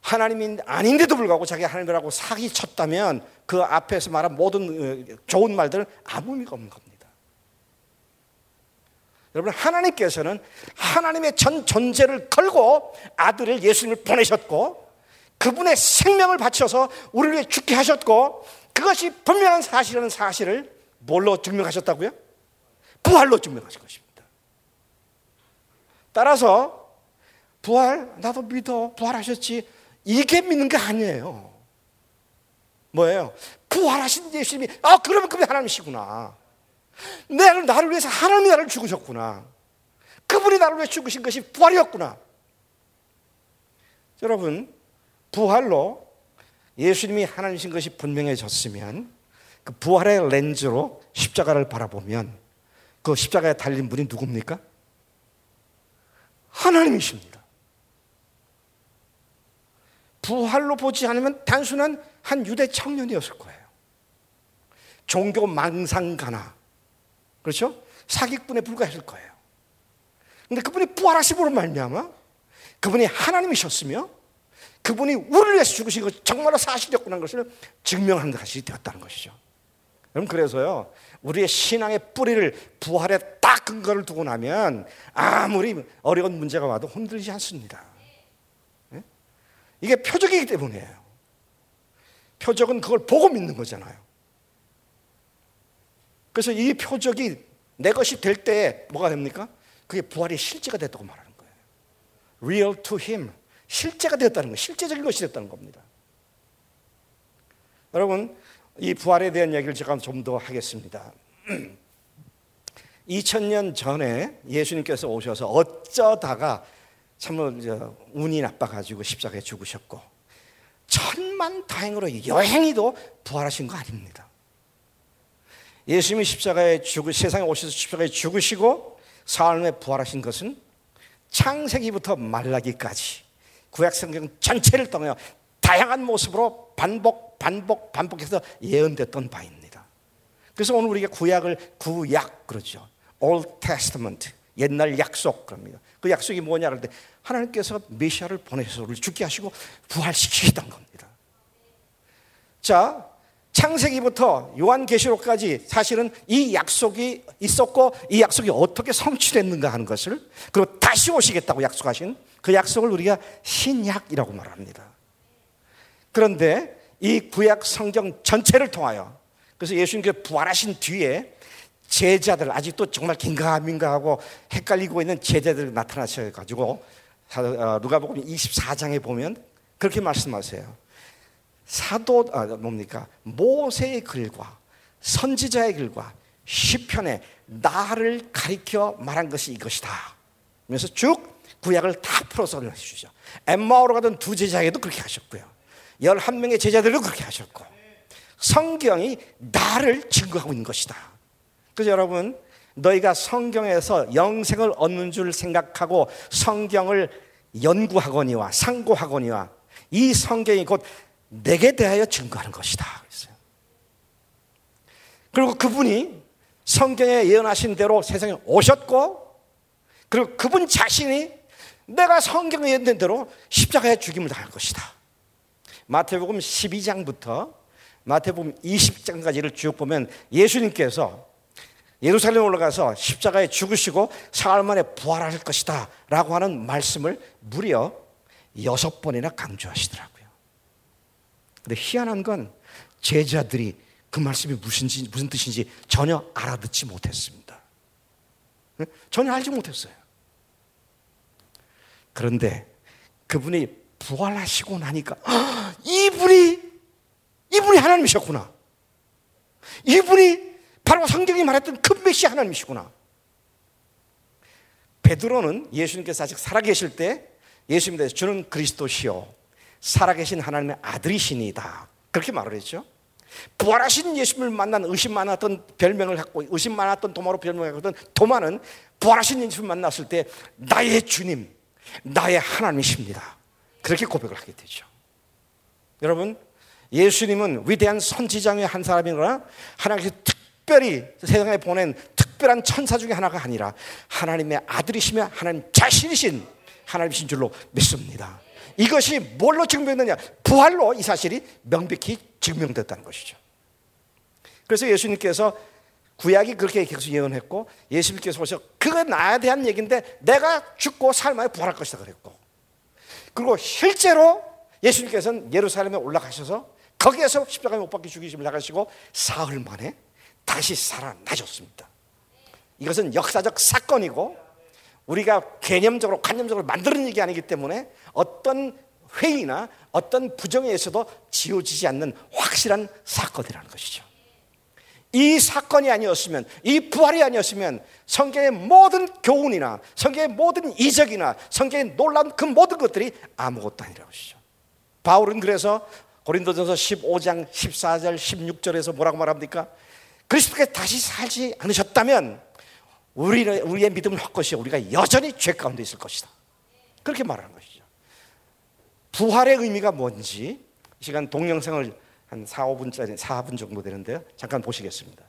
하나님이 아닌데도 불구하고 자기 하나님이라고 사기 쳤다면 그 앞에서 말한 모든 어, 좋은 말들은 아무 의미가 없는 겁니다. 여러분 하나님께서는 하나님의 전 존재를 걸고 아들을 예수님을 보내셨고 그분의 생명을 바쳐서 우리를 위해 죽게 하셨고 그것이 분명한 사실은 사실을 뭘로 증명하셨다고요? 부활로 증명하신 것입니다. 따라서 부활 나도 믿어 부활하셨지 이게 믿는 게 아니에요. 뭐예요? 부활하신 예수님이 아 그러면 그분이 하나님이시구나. 나를 나를 위해서 하나님이 나를 죽으셨구나. 그분이 나를 위해 죽으신 것이 부활이었구나. 여러분 부활로 예수님이 하나님이신 것이 분명해졌으면 그 부활의 렌즈로 십자가를 바라보면 그 십자가에 달린 분이 누굽니까? 하나님이십니다. 부활로 보지 않으면 단순한 한 유대 청년이었을 거예요. 종교 망상가나, 그렇죠? 사기꾼에 불과했을 거예요. 근데 그분이 부활하심으로 말미암아 그분이 하나님이셨으며 그분이 우리를 위해서 죽으신 것 정말로 사실이었구나 것을 증명한 것이 되었다는 것이죠. 여러분 그래서요 우리의 신앙의 뿌리를 부활에 딱 근거를 두고 나면 아무리 어려운 문제가 와도 흔들리지 않습니다. 네? 이게 표적이기 때문이에요. 표적은 그걸 보고 믿는 거잖아요. 그래서 이 표적이 내 것이 될 때 뭐가 됩니까? 그게 부활의 실제가 됐다고 말하는 거예요. Real to him. 실제가 되었다는 거, 실제적인 것이 됐다는 겁니다. 여러분, 이 부활에 대한 이야기를 제가 좀 더 하겠습니다. [clears throat] 2000년 전에 예수님께서 오셔서 어쩌다가 참 운이 나빠가지고 십자가에 죽으셨고 천만 다행으로 여행이도 부활하신 거 아닙니다. 예수님이 십자가에 죽으 세상에 오셔서 십자가에 죽으시고 사흘에 부활하신 것은 창세기부터 말라기까지 구약 성경 전체를 통하여 다양한 모습으로 반복, 반복, 반복해서 예언됐던 바입니다. 그래서 오늘 우리가 구약을 구약 그러죠. Old Testament. 옛날 약속 그럽니다. 그 약속이 뭐냐 그럴 때 하나님께서 메시아를 보내셔서 우리를 죽게 하시고 부활시키던 겁니다. 자, 창세기부터 요한계시록까지 사실은 이 약속이 있었고 이 약속이 어떻게 성취됐는가 하는 것을 그리고 다시 오시겠다고 약속하신 그 약속을 우리가 신약이라고 말합니다. 그런데 이 구약 성경 전체를 통하여 그래서 예수님께서 부활하신 뒤에 제자들 아직도 정말 긴가민가하고 헷갈리고 있는 제자들 나타나셔 가지고 어, 누가복음 24장에 보면 그렇게 말씀하세요. 사도 아 뭡니까? 모세의 글과 선지자의 글과 시편에 나를 가리켜 말한 것이 이것이다. 그래서 쭉 구약을 다 풀어서 해주죠. 엠마오로 가던 두 제자에게도 그렇게 하셨고요. 열한 명의 제자들도 그렇게 하셨고 성경이 나를 증거하고 있는 것이다. 그래서 여러분 너희가 성경에서 영생을 얻는 줄 생각하고 성경을 연구하거니와 상고하거니와 이 성경이 곧 내게 대하여 증거하는 것이다. 그리고 그분이 성경에 예언하신 대로 세상에 오셨고, 그리고 그분 자신이 내가 성경에 예언된 대로 십자가에 죽임을 당할 것이다. 마태복음 12장부터 마태복음 20장까지를 쭉 보면 예수님께서 예루살렘 올라가서 십자가에 죽으시고 사흘 만에 부활할 것이다 라고 하는 말씀을 무려 여섯 번이나 강조하시더라고요. 근데 희한한 건 제자들이 그 말씀이 무슨지, 무슨 뜻인지 전혀 알아듣지 못했습니다. 전혀 알지 못했어요. 그런데 그분이 부활하시고 나니까 이분이 이분이 하나님이셨구나. 이분이 바로 성경이 말했던 큰 메시 하나님이시구나. 베드로는 예수님께서 아직 살아계실 때 예수님 대해서 주는 그리스도시요 살아계신 하나님의 아들이시니다. 그렇게 말을 했죠. 부활하신 예수님을 만난 의심 많았던 별명을 갖고 의심 많았던 도마로 별명을 갖고 있던 도마는 부활하신 예수님을 만났을 때 나의 주님, 나의 하나님이십니다. 그렇게 고백을 하게 되죠. 여러분, 예수님은 위대한 선지자의 한 사람이거나 하나님께서 특별히 세상에 보낸 특 특별한 천사 중에 하나가 아니라 하나님의 아들이시며 하나님 자신이신 하나님이신 줄로 믿습니다. 이것이 뭘로 증명되느냐? 부활로 이 사실이 명백히 증명됐다는 것이죠. 그래서 예수님께서 구약이 그렇게 계속 예언했고 예수님께서 오셔 그거 나에 대한 얘기인데 내가 죽고 삶에 부활할 것이다 그랬고 그리고 실제로 예수님께서는 예루살렘에 올라가셔서 거기에서 십자가에 못 박혀 죽이심을 나가시고 사흘 만에 다시 살아나셨습니다. 이것은 역사적 사건이고 우리가 개념적으로 관념적으로 만드는 얘기 아니기 때문에 어떤 회의나 어떤 부정에 있어도 지워지지 않는 확실한 사건이라는 것이죠. 이 사건이 아니었으면 이 부활이 아니었으면 성경의 모든 교훈이나 성경의 모든 이적이나 성경의 놀라운 그 모든 것들이 아무것도 아니라고 하시죠. 바울은 그래서 고린도전서 15장 14절 16절에서 뭐라고 말합니까? 그리스도께서 다시 살지 않으셨다면 우리는 우리의 믿음은 헛것이 우리가 여전히 죄 가운데 있을 것이다. 그렇게 말하는 것이죠. 부활의 의미가 뭔지 시간 동영상을 한 4, 5분짜리 4분 정도 되는데요. 잠깐 보시겠습니다.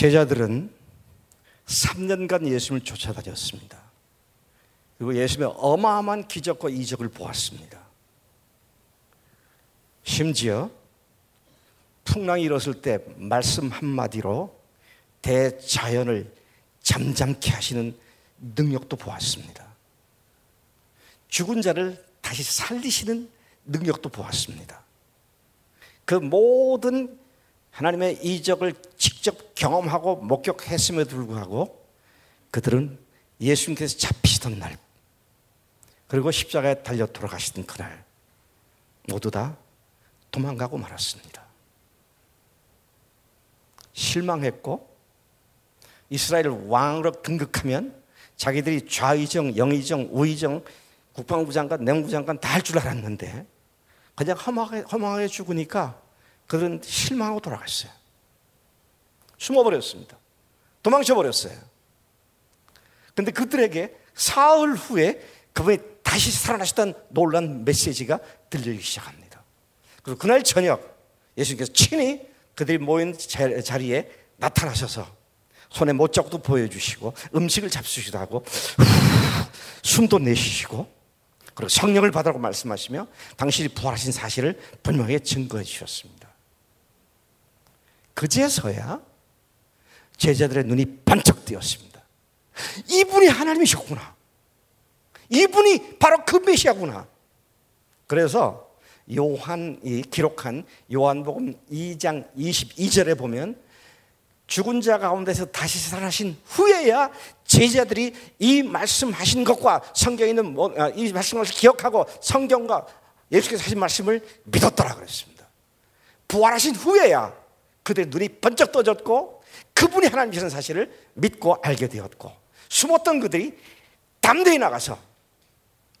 제자들은 3년간 예수님을 쫓아다녔습니다. 그리고 예수님의 어마어마한 기적과 이적을 보았습니다. 심지어 풍랑이 일었을 때 말씀 한마디로 대자연을 잠잠케 하시는 능력도 보았습니다. 죽은 자를 다시 살리시는 능력도 보았습니다. 그 모든 하나님의 이적을 직접 경험하고 목격했음에도 불구하고 그들은 예수님께서 잡히시던 날 그리고 십자가에 달려 돌아가시던 그날 모두 다 도망가고 말았습니다. 실망했고 이스라엘 왕으로 등극하면 자기들이 좌의정, 영의정, 우의정, 국방부 장관, 내무부 장관 다 할 줄 알았는데 그냥 허망하게, 허망하게 죽으니까 그들은 실망하고 돌아갔어요. 숨어버렸습니다. 도망쳐버렸어요. 근데 그들에게 사흘 후에 그분이 다시 살아나셨다는 놀란 메시지가 들리기 시작합니다. 그리고 그날 저녁 예수님께서 친히 그들이 모인 자리에 나타나셔서 손에 못자국도 보여주시고 음식을 잡수시기도 하고 숨도 내쉬시고 그리고 성령을 받으라고 말씀하시며 당신이 부활하신 사실을 분명하게 증거해 주셨습니다. 그제서야 제자들의 눈이 반짝 뜨였습니다. 이분이 하나님이셨구나. 이분이 바로 그 메시아구나. 그래서 요한이 기록한 요한복음 2장 22절에 보면 죽은 자 가운데서 다시 살아나신 후에야 제자들이 이 말씀하신 것과 성경에 있는 뭐, 아, 이 말씀을 기억하고 성경과 예수께서 하신 말씀을 믿었더라 그랬습니다. 부활하신 후에야 그들의 눈이 번쩍 떠졌고 그분이 하나님이라는 사실을 믿고 알게 되었고 숨었던 그들이 담대히 나가서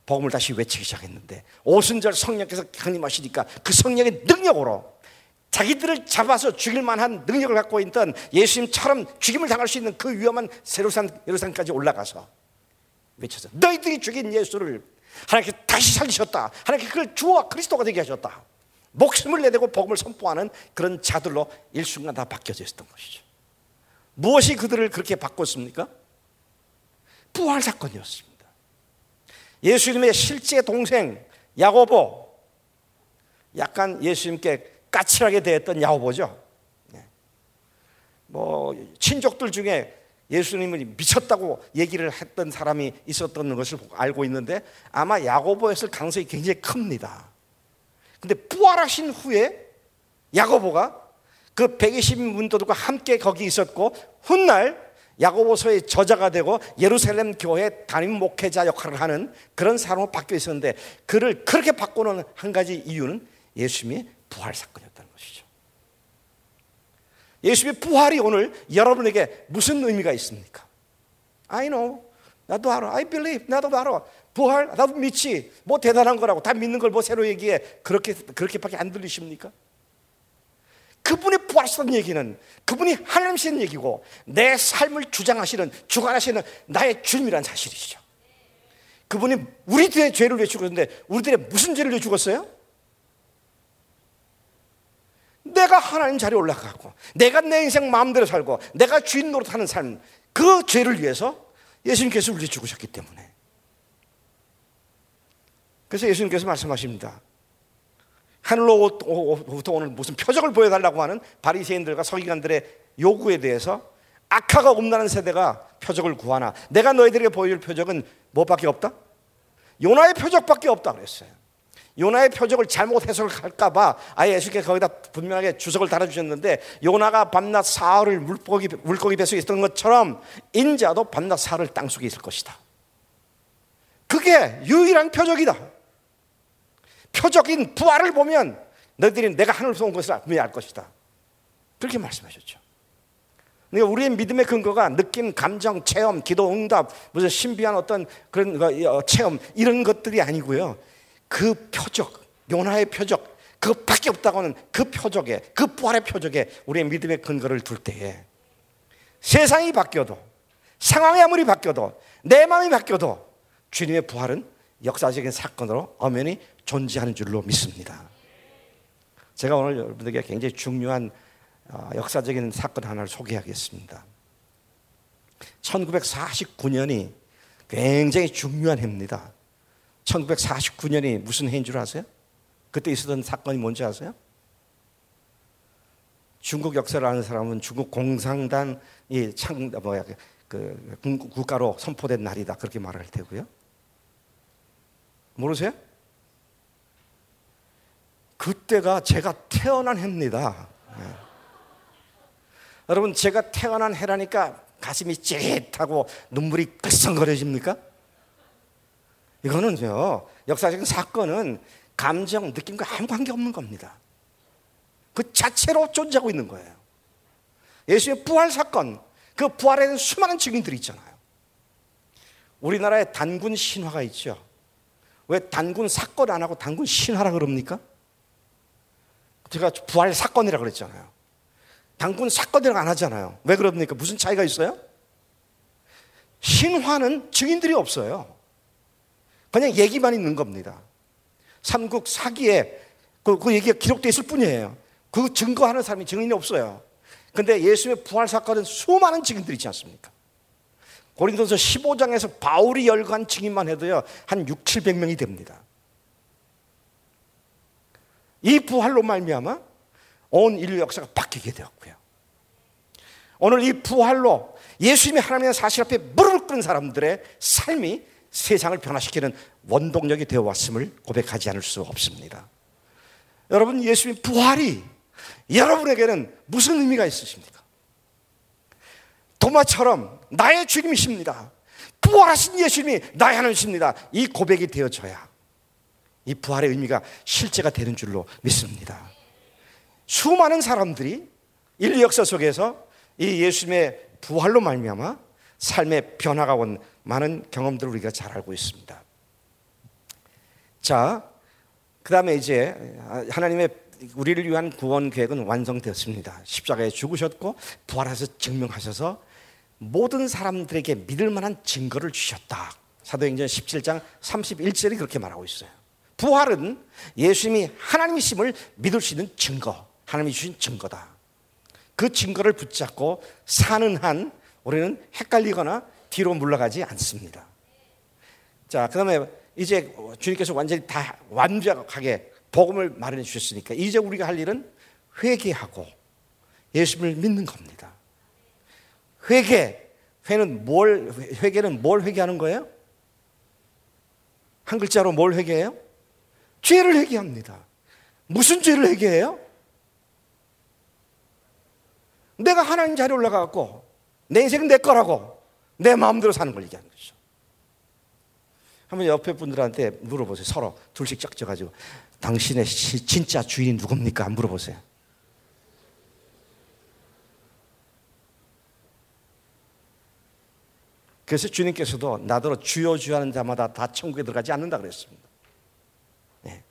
복음을 다시 외치기 시작했는데 오순절 성령께서 강림하시니까 그 성령의 능력으로 자기들을 잡아서 죽일 만한 능력을 갖고 있던 예수님처럼 죽임을 당할 수 있는 그 위험한 세로산 예루살까지 올라가서 외쳐서 너희들이 죽인 예수를 하나님께 다시 살리셨다. 하나님께 그걸 주와 그리스도가 되게 하셨다. 목숨을 내대고 복음을 선포하는 그런 자들로 일순간 다 바뀌어져 있었던 것이죠. 무엇이 그들을 그렇게 바꿨습니까? 부활 사건이었습니다. 예수님의 실제 동생 야고보 약간 예수님께 까칠하게 대했던 야고보죠. 네. 뭐 친족들 중에 예수님을 미쳤다고 얘기를 했던 사람이 있었던 것을 알고 있는데 아마 야고보였을 가능성이 굉장히 큽니다. 근데 부활하신 후에 야고보가 그 120문도들과 함께 거기 있었고 훗날 야고보서의 저자가 되고 예루살렘 교회 담임 목회자 역할을 하는 그런 사람으로 바뀌어 있었는데 그를 그렇게 바꾸는 한 가지 이유는 예수님의 부활 사건이었다는 것이죠. 예수님의 부활이 오늘 여러분에게 무슨 의미가 있습니까? I know. 나도 알아. I believe. 나도 알아. 부활, 나도 믿지. 뭐 대단한 거라고. 다 믿는 걸 뭐 새로 얘기해. 그렇게, 그렇게밖에 안 들리십니까? 그분의 부활했다는 얘기는 그분이 하나님이신 얘기고 내 삶을 주장하시는, 주관하시는 나의 주님이라는 사실이죠. 그분이 우리들의 죄를 위해 죽었는데 우리들의 무슨 죄를 위해 죽었어요? 내가 하나님 자리에 올라가고 내가 내 인생 마음대로 살고 내가 주인 노릇하는 삶 그 죄를 위해서 예수님께서 우리 죽으셨기 때문에 그래서 예수님께서 말씀하십니다. 하늘로부터 오늘 무슨 표적을 보여달라고 하는 바리새인들과 서기관들의 요구에 대해서 악화가 없나는 세대가 표적을 구하나 내가 너희들에게 보여줄 표적은 뭐밖에 없다? 요나의 표적밖에 없다 그랬어요. 요나의 표적을 잘못 해석할까봐 아예 예수께서 거기다 분명하게 주석을 달아주셨는데 요나가 밤낮 사흘을 물고기, 물고기 뱃속에 있었던 것처럼 인자도 밤낮 사흘을 땅속에 있을 것이다. 그게 유일한 표적이다. 표적인 부활을 보면 너희들이 내가 하늘에서 온 것을 분명히 알 것이다. 그렇게 말씀하셨죠. 그러니까 우리의 믿음의 근거가 느낌, 감정, 체험, 기도, 응답, 무슨 신비한 어떤 그런 어, 체험 이런 것들이 아니고요. 그 표적, 요나의 표적, 그밖에 없다고 하는 그 표적에, 그 부활의 표적에 우리의 믿음의 근거를 둘 때에 세상이 바뀌어도 상황이 아무리 바뀌어도 내 마음이 바뀌어도 주님의 부활은 역사적인 사건으로 엄연히 존재하는 줄로 믿습니다. 제가 오늘 여러분들에게 굉장히 중요한 어, 역사적인 사건 하나를 소개하겠습니다. 1949년이 굉장히 중요한 해입니다. 1949년이 무슨 해인 줄 아세요? 그때 있었던 사건이 뭔지 아세요? 중국 역사를 아는 사람은 중국 공산당이 창 뭐야 그 국가로 선포된 날이다 그렇게 말할 테고요. 모르세요? 그때가 제가 태어난 해입니다. 네. 여러분 제가 태어난 해라니까 가슴이 찌릿하고 눈물이 글썽거려집니까? 이거는요, 역사적인 사건은 감정, 느낌과 아무 관계 없는 겁니다. 그 자체로 존재하고 있는 거예요. 예수의 부활 사건, 그 부활에 대한 수많은 증인들이 있잖아요. 우리나라에 단군 신화가 있죠. 왜 단군 사건 안 하고 단군 신화라 그럽니까? 제가 부활 사건이라 그랬잖아요. 단군 사건이라고 안 하잖아요. 왜 그럽니까? 무슨 차이가 있어요? 신화는 증인들이 없어요. 그냥 얘기만 있는 겁니다. 삼국 사기에 그, 그 얘기가 기록되어 있을 뿐이에요. 그 증거하는 사람이 증인이 없어요. 근데 예수의 부활 사건은 수많은 증인들이 있지 않습니까? 고린도서 15장에서 바울이 열거한 증인만 해도요, 한 6, 700명이 됩니다. 이 부활로 말미암아 온 인류 역사가 바뀌게 되었고요. 오늘 이 부활로 예수님이 하나님의 사실 앞에 무릎을 꿇은 사람들의 삶이 세상을 변화시키는 원동력이 되어 왔음을 고백하지 않을 수 없습니다. 여러분, 예수님 부활이 여러분에게는 무슨 의미가 있으십니까? 도마처럼 나의 주님이십니다. 부활하신 예수님이 나의 하나님이십니다. 이 고백이 되어져야 이 부활의 의미가 실제가 되는 줄로 믿습니다. 수많은 사람들이 인류 역사 속에서 이 예수님의 부활로 말미암아 삶의 변화가 온 많은 경험들을 우리가 잘 알고 있습니다. 자, 그 다음에 이제 하나님의 우리를 위한 구원 계획은 완성되었습니다. 십자가에 죽으셨고 부활해서 증명하셔서 모든 사람들에게 믿을 만한 증거를 주셨다. 사도행전 17장 31절이 그렇게 말하고 있어요. 부활은 예수님이 하나님이심을 믿을 수 있는 증거, 하나님이 주신 증거다. 그 증거를 붙잡고 사는 한 우리는 헷갈리거나 뒤로 물러가지 않습니다. 자, 그 다음에 이제 주님께서 완전히 다 완벽하게 복음을 마련해 주셨으니까 이제 우리가 할 일은 회개하고 예수님을 믿는 겁니다. 회개. 회는 뭘, 회개는 뭘 회개하는 거예요? 한 글자로 뭘 회개해요? 죄를 회개합니다. 무슨 죄를 회개해요? 내가 하나님 자리에 올라가고 내 인생은 내 거라고 내 마음대로 사는 걸 얘기하는 거죠. 한번 옆에 분들한테 물어보세요. 서로 둘씩 짝져가지고 당신의 진짜 주인이 누굽니까? 물어보세요. 그래서 주님께서도 나더러 주여 주여 하는 자마다 다 천국에 들어가지 않는다 그랬습니다. 네.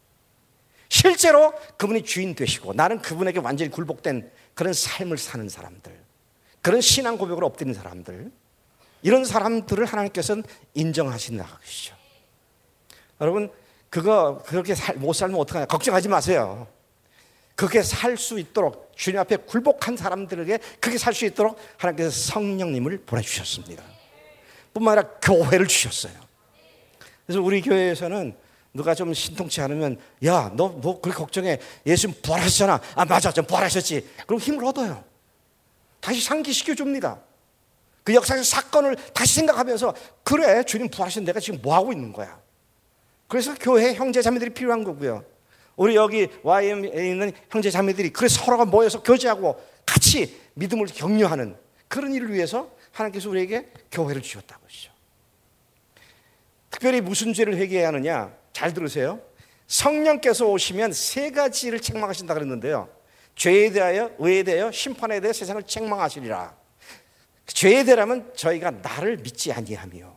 실제로 그분이 주인 되시고 나는 그분에게 완전히 굴복된 그런 삶을 사는 사람들, 그런 신앙 고백으로 엎드린 사람들, 이런 사람들을 하나님께서는 인정하신다 것이죠. 여러분, 그거 그렇게 살, 못 살면 어떡하냐? 걱정하지 마세요. 그렇게 살 수 있도록 주님 앞에 굴복한 사람들에게 그렇게 살 수 있도록 하나님께서 성령님을 보내주셨습니다. 뿐만 아니라 교회를 주셨어요. 그래서 우리 교회에서는 누가 좀 신통치 않으면 야, 너 뭐 그렇게 걱정해. 예수님 부활하셨잖아. 아, 맞아. 좀 부활하셨지. 그럼 힘을 얻어요. 다시 상기시켜 줍니다. 그 역사적 사건을 다시 생각하면서 그래, 주님 부활하신 내가 지금 뭐 하고 있는 거야. 그래서 교회 형제 자매들이 필요한 거고요. 우리 여기 YM에 있는 형제 자매들이 그래서 서로가 모여서 교제하고 같이 믿음을 격려하는 그런 일을 위해서 하나님께서 우리에게 교회를 주셨다고 하시죠. 특별히 무슨 죄를 회개해야 하느냐? 잘 들으세요. 성령께서 오시면 세 가지를 책망하신다 그랬는데요. 죄에 대하여, 의에 대하여, 심판에 대해 세상을 책망하시리라. 죄에 대하면 저희가 나를 믿지 아니하며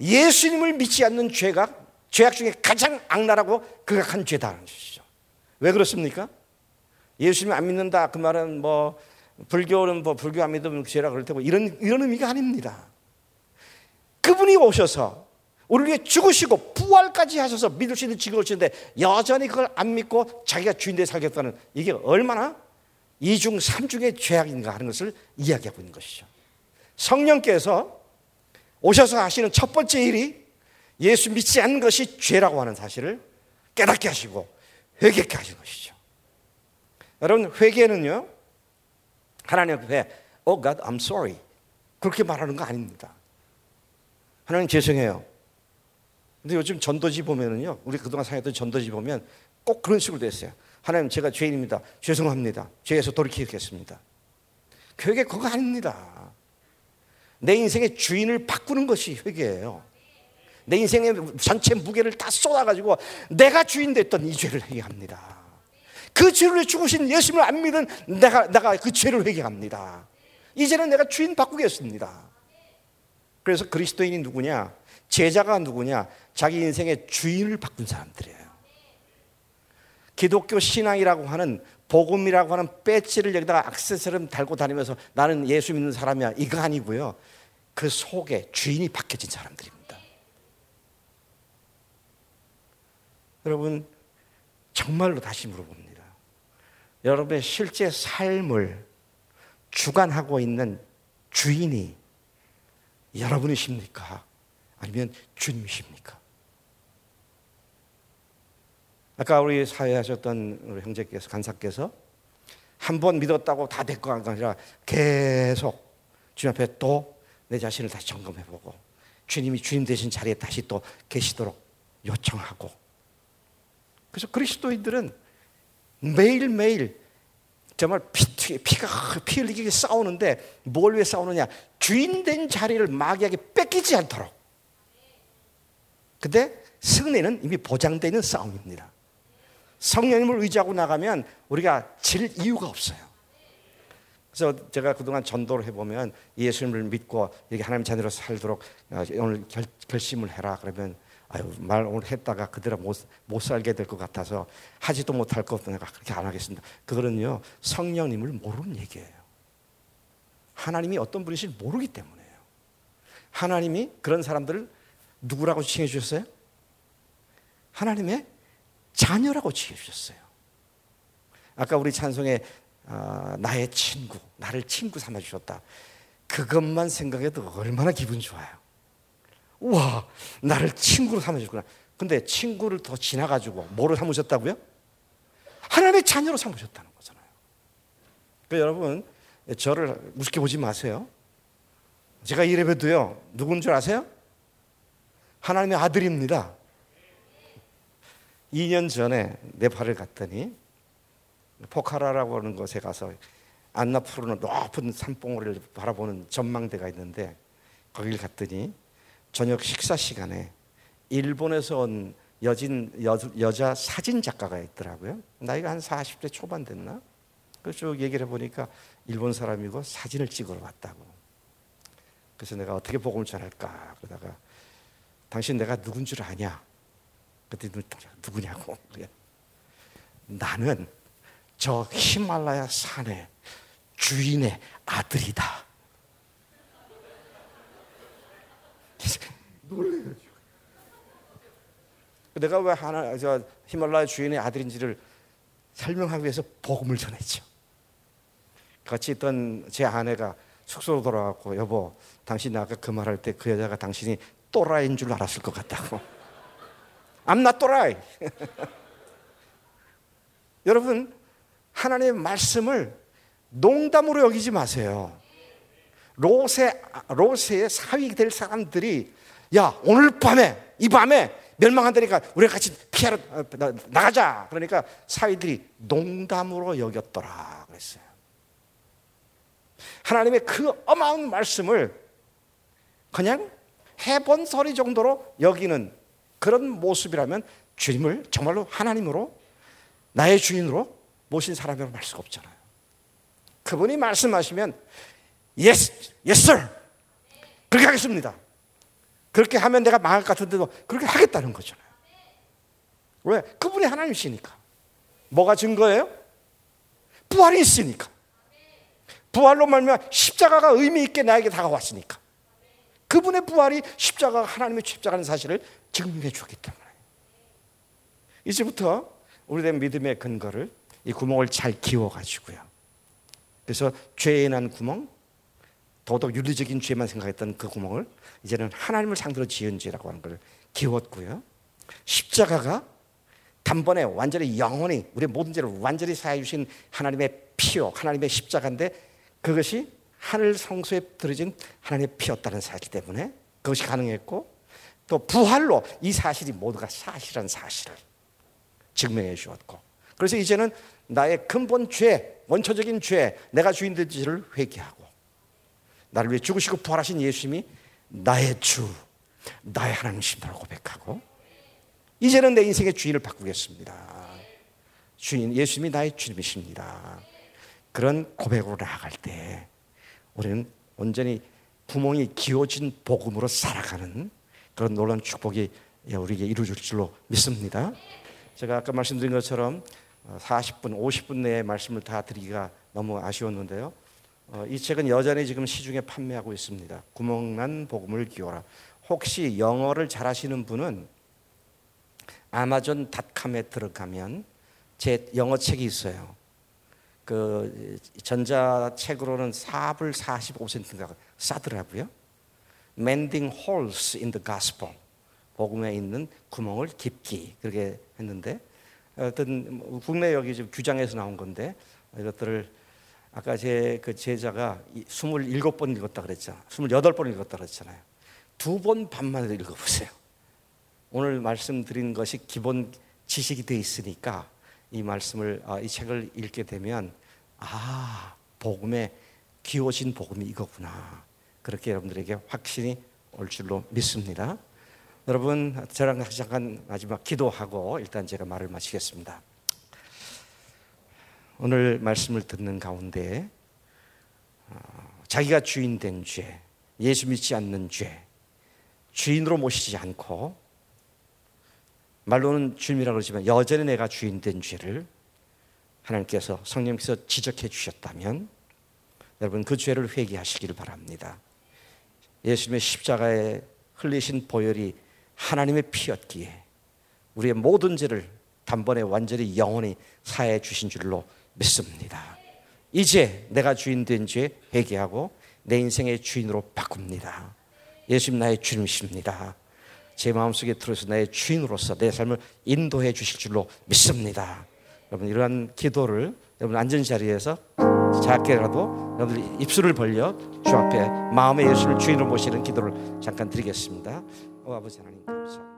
예수님을 믿지 않는 죄가 죄악 중에 가장 악랄하고 극악한 죄다라는 것이죠. 왜 그렇습니까? 예수님 안 믿는다 그 말은 뭐 불교는 뭐 불교 안 믿으면 죄라 그럴 테고 이런 이런 의미가 아닙니다. 그분이 오셔서 우리를 위해 죽으시고 부활까지 하셔서 믿을 수 있는 직업을 주는데 여전히 그걸 안 믿고 자기가 주인되어 살겠다는 이게 얼마나 이중 삼중의 죄악인가 하는 것을 이야기하고 있는 것이죠. 성령께서 오셔서 하시는 첫 번째 일이 예수 믿지 않는 것이 죄라고 하는 사실을 깨닫게 하시고 회개케 하신 것이죠. 여러분 회개는요 하나님 앞에 Oh God, I'm sorry 그렇게 말하는 거 아닙니다. 하나님 죄송해요. 근데 요즘 전도지 보면은요 우리 그동안 사역했던 전도지 보면 꼭 그런 식으로 됐어요. 하나님 제가 죄인입니다. 죄송합니다. 죄에서 돌이키겠습니다. 회개 그거 아닙니다. 내 인생의 주인을 바꾸는 것이 회개예요. 내 인생의 전체 무게를 다 쏟아가지고 내가 주인 됐던 이 죄를 회개합니다. 그 죄를 위해 죽으신 예수님을 안 믿은 내가, 내가 그 죄를 회개합니다. 이제는 내가 주인 바꾸겠습니다. 그래서 그리스도인이 누구냐? 제자가 누구냐? 자기 인생의 주인을 바꾼 사람들이에요. 기독교 신앙이라고 하는 복음이라고 하는 배지를 여기다가 악세사리 달고 다니면서 나는 예수 믿는 사람이야. 이거 아니고요. 그 속에 주인이 바뀌어진 사람들입니다. 여러분, 정말로 다시 물어봅니다. 여러분의 실제 삶을 주관하고 있는 주인이 여러분이십니까? 아니면 주님이십니까? 아까 우리 사회하셨던 우리 형제께서 간사께서 한 번 믿었다고 다될거 아니라 계속 주님 앞에 또 내 자신을 다시 점검해보고 주님이 주님 되신 자리에 다시 또 계시도록 요청하고 그래서 그리스도인들은 매일매일 정말 피, 피가 피 흘리게 싸우는데 뭘 위해 싸우느냐? 주인된 자리를 마귀에게 뺏기지 않도록. 근데 승리는 이미 보장되어 있는 싸움입니다. 성령님을 의지하고 나가면 우리가 질 이유가 없어요. 그래서 제가 그동안 전도를 해보면 예수님을 믿고 이렇게 하나님 자녀로 살도록 어, 오늘 결, 결심을 해라 그러면 아유 말 오늘 했다가 그대로 못, 못 살게 될 것 같아서 하지도 못할 것 내가 그렇게 안 하겠습니다. 그거는요 성령님을 모르는 얘기예요. 하나님이 어떤 분이신지 모르기 때문에요. 하나님이 그런 사람들을 누구라고 칭해 주셨어요? 하나님의 자녀라고 지어주셨어요. 아까 우리 찬송에 어, 나의 친구, 나를 친구 삼아 주셨다. 그것만 생각해도 얼마나 기분 좋아요. 우와, 나를 친구로 삼아주구나. 근데 친구를 더 지나가지고 뭐로 삼으셨다고요? 하나님의 자녀로 삼으셨다는 거잖아요. 그 여러분, 저를 우습게 보지 마세요. 제가 이래봬도요, 누군 줄 아세요? 하나님의 아들입니다. 2년 전에 네팔을 갔더니 포카라라고 하는 곳에 가서 안나푸르는 높은 산봉우리를 바라보는 전망대가 있는데 거길 갔더니 저녁 식사 시간에 일본에서 온 여진 여, 여자 사진 작가가 있더라고요. 나이가 한 40대 초반 됐나? 그래서 쭉 얘기를 해보니까 일본 사람이고 사진을 찍으러 왔다고. 그래서 내가 어떻게 복음을 전할까 그러다가 당신 내가 누군 줄 아냐? 그랬더니 누구냐고. 나는 저 히말라야 산의 주인의 아들이다. [laughs] 놀래가지고. 내가 왜 하나 저 히말라야 주인의 아들인지를 설명하기 위해서 복음을 전했죠. 같이 있던 제 아내가 숙소로 돌아왔고 여보, 당신 아까 그 말할 때 그 여자가 당신이 또라이인 줄 알았을 것 같다고. Not 또라이. [laughs] 여러분, 하나님의 말씀을 농담으로 여기지 마세요. 로세, 로세의 사위 될 사람들이 야, 오늘 밤에, 이 밤에 멸망한다니까 우리가 같이 피하러 어, 나가자. 그러니까 사위들이 농담으로 여겼더라. 그랬어요. 하나님의 그 어마어마한 말씀을 그냥 해본 소리 정도로 여기는 그런 모습이라면 주님을 정말로 하나님으로 나의 주인으로 모신 사람이라고 말 수가 없잖아요. 그분이 말씀하시면 yes, yes sir. 그렇게 하겠습니다. 그렇게 하면 내가 망할 것 같은데도 그렇게 하겠다는 거잖아요. 왜? 그분이 하나님이시니까. 뭐가 증거예요? 부활이 있으니까. 부활로 말면 십자가가 의미 있게 나에게 다가왔으니까. 그분의 부활이 십자가가 하나님의 십자가는 사실을 증명해 주었기 때문에 이제부터 우리의 믿음의 근거를 이 구멍을 잘 기워 가지고요. 그래서 죄에 난 구멍, 더더욱 윤리적인 죄만 생각했던 그 구멍을 이제는 하나님을 상대로 지은 죄라고 하는 걸 기웠고요. 십자가가 단번에 완전히 영원히 우리 모든 죄를 완전히 사해 주신 하나님의 피요, 하나님의 십자가인데 그것이 하늘 성소에 들어진 하나님의 피였다는 사실 때문에 그것이 가능했고 또 부활로 이 사실이 모두가 사실한 사실을 증명해 주었고 그래서 이제는 나의 근본 죄, 원초적인 죄, 내가 주인 된 죄를 회개하고 나를 위해 죽으시고 부활하신 예수님이 나의 주, 나의 하나님이십니다 고백하고 이제는 내 인생의 주인을 바꾸겠습니다. 주인 예수님이 나의 주님이십니다. 그런 고백으로 나아갈 때 우리는 온전히 구멍이 기어진 복음으로 살아가는 그런 놀라운 축복이 우리에게 이루어질 줄로 믿습니다. 제가 아까 말씀드린 것처럼 40분, 50분 내에 말씀을 다 드리기가 너무 아쉬웠는데요. 어, 이 책은 여전히 지금 시중에 판매하고 있습니다. 구멍난 복음을 기워라. 혹시 영어를 잘하시는 분은 아마존 닷컴에 들어가면 제 영어 책이 있어요. 그 전자책으로는 4불 45센트인가 싸더라고요. Mending Holes in the Gospel. 복음에 있는 구멍을 깊기 그렇게 했는데 어떤 국내 여기 지금 규장에서 나온 건데 이것들을 아까 제 그 제자가 27번 읽었다 그랬잖아. 28번 읽었다 그랬잖아요. 두 번 반만 읽어 보세요. 오늘 말씀드린 것이 기본 지식이 돼 있으니까 이 말씀을 아, 이 책을 읽게 되면 아 복음에 귀오신 복음이 이거구나 그렇게 여러분들에게 확신이 올 줄로 믿습니다. 여러분 저랑 잠깐 마지막 기도하고 일단 제가 말을 마치겠습니다. 오늘 말씀을 듣는 가운데 어, 자기가 주인 된 죄, 예수 믿지 않는 죄, 주인으로 모시지 않고 말로는 주님이라고 그러지만 여전히 내가 주인 된 죄를 하나님께서 성령께서 지적해 주셨다면 여러분 그 죄를 회개하시기를 바랍니다. 예수님의 십자가에 흘리신 보혈이 하나님의 피였기에 우리의 모든 죄를 단번에 완전히 영원히 사해 주신 줄로 믿습니다. 이제 내가 주인 된 죄 회개하고 내 인생의 주인으로 바꿉니다. 예수님 나의 주님이십니다. 제 마음속에 들어서 나의 주인으로서 내 삶을 인도해 주실 줄로 믿습니다. 여러분 이러한 기도를 여러분 앉은 자리에서 작게라도 여러분 입술을 벌려 주 앞에 마음의 예수를 주인으로 모시는 기도를 잠깐 드리겠습니다. 오 아버지 하나님 감사합니다.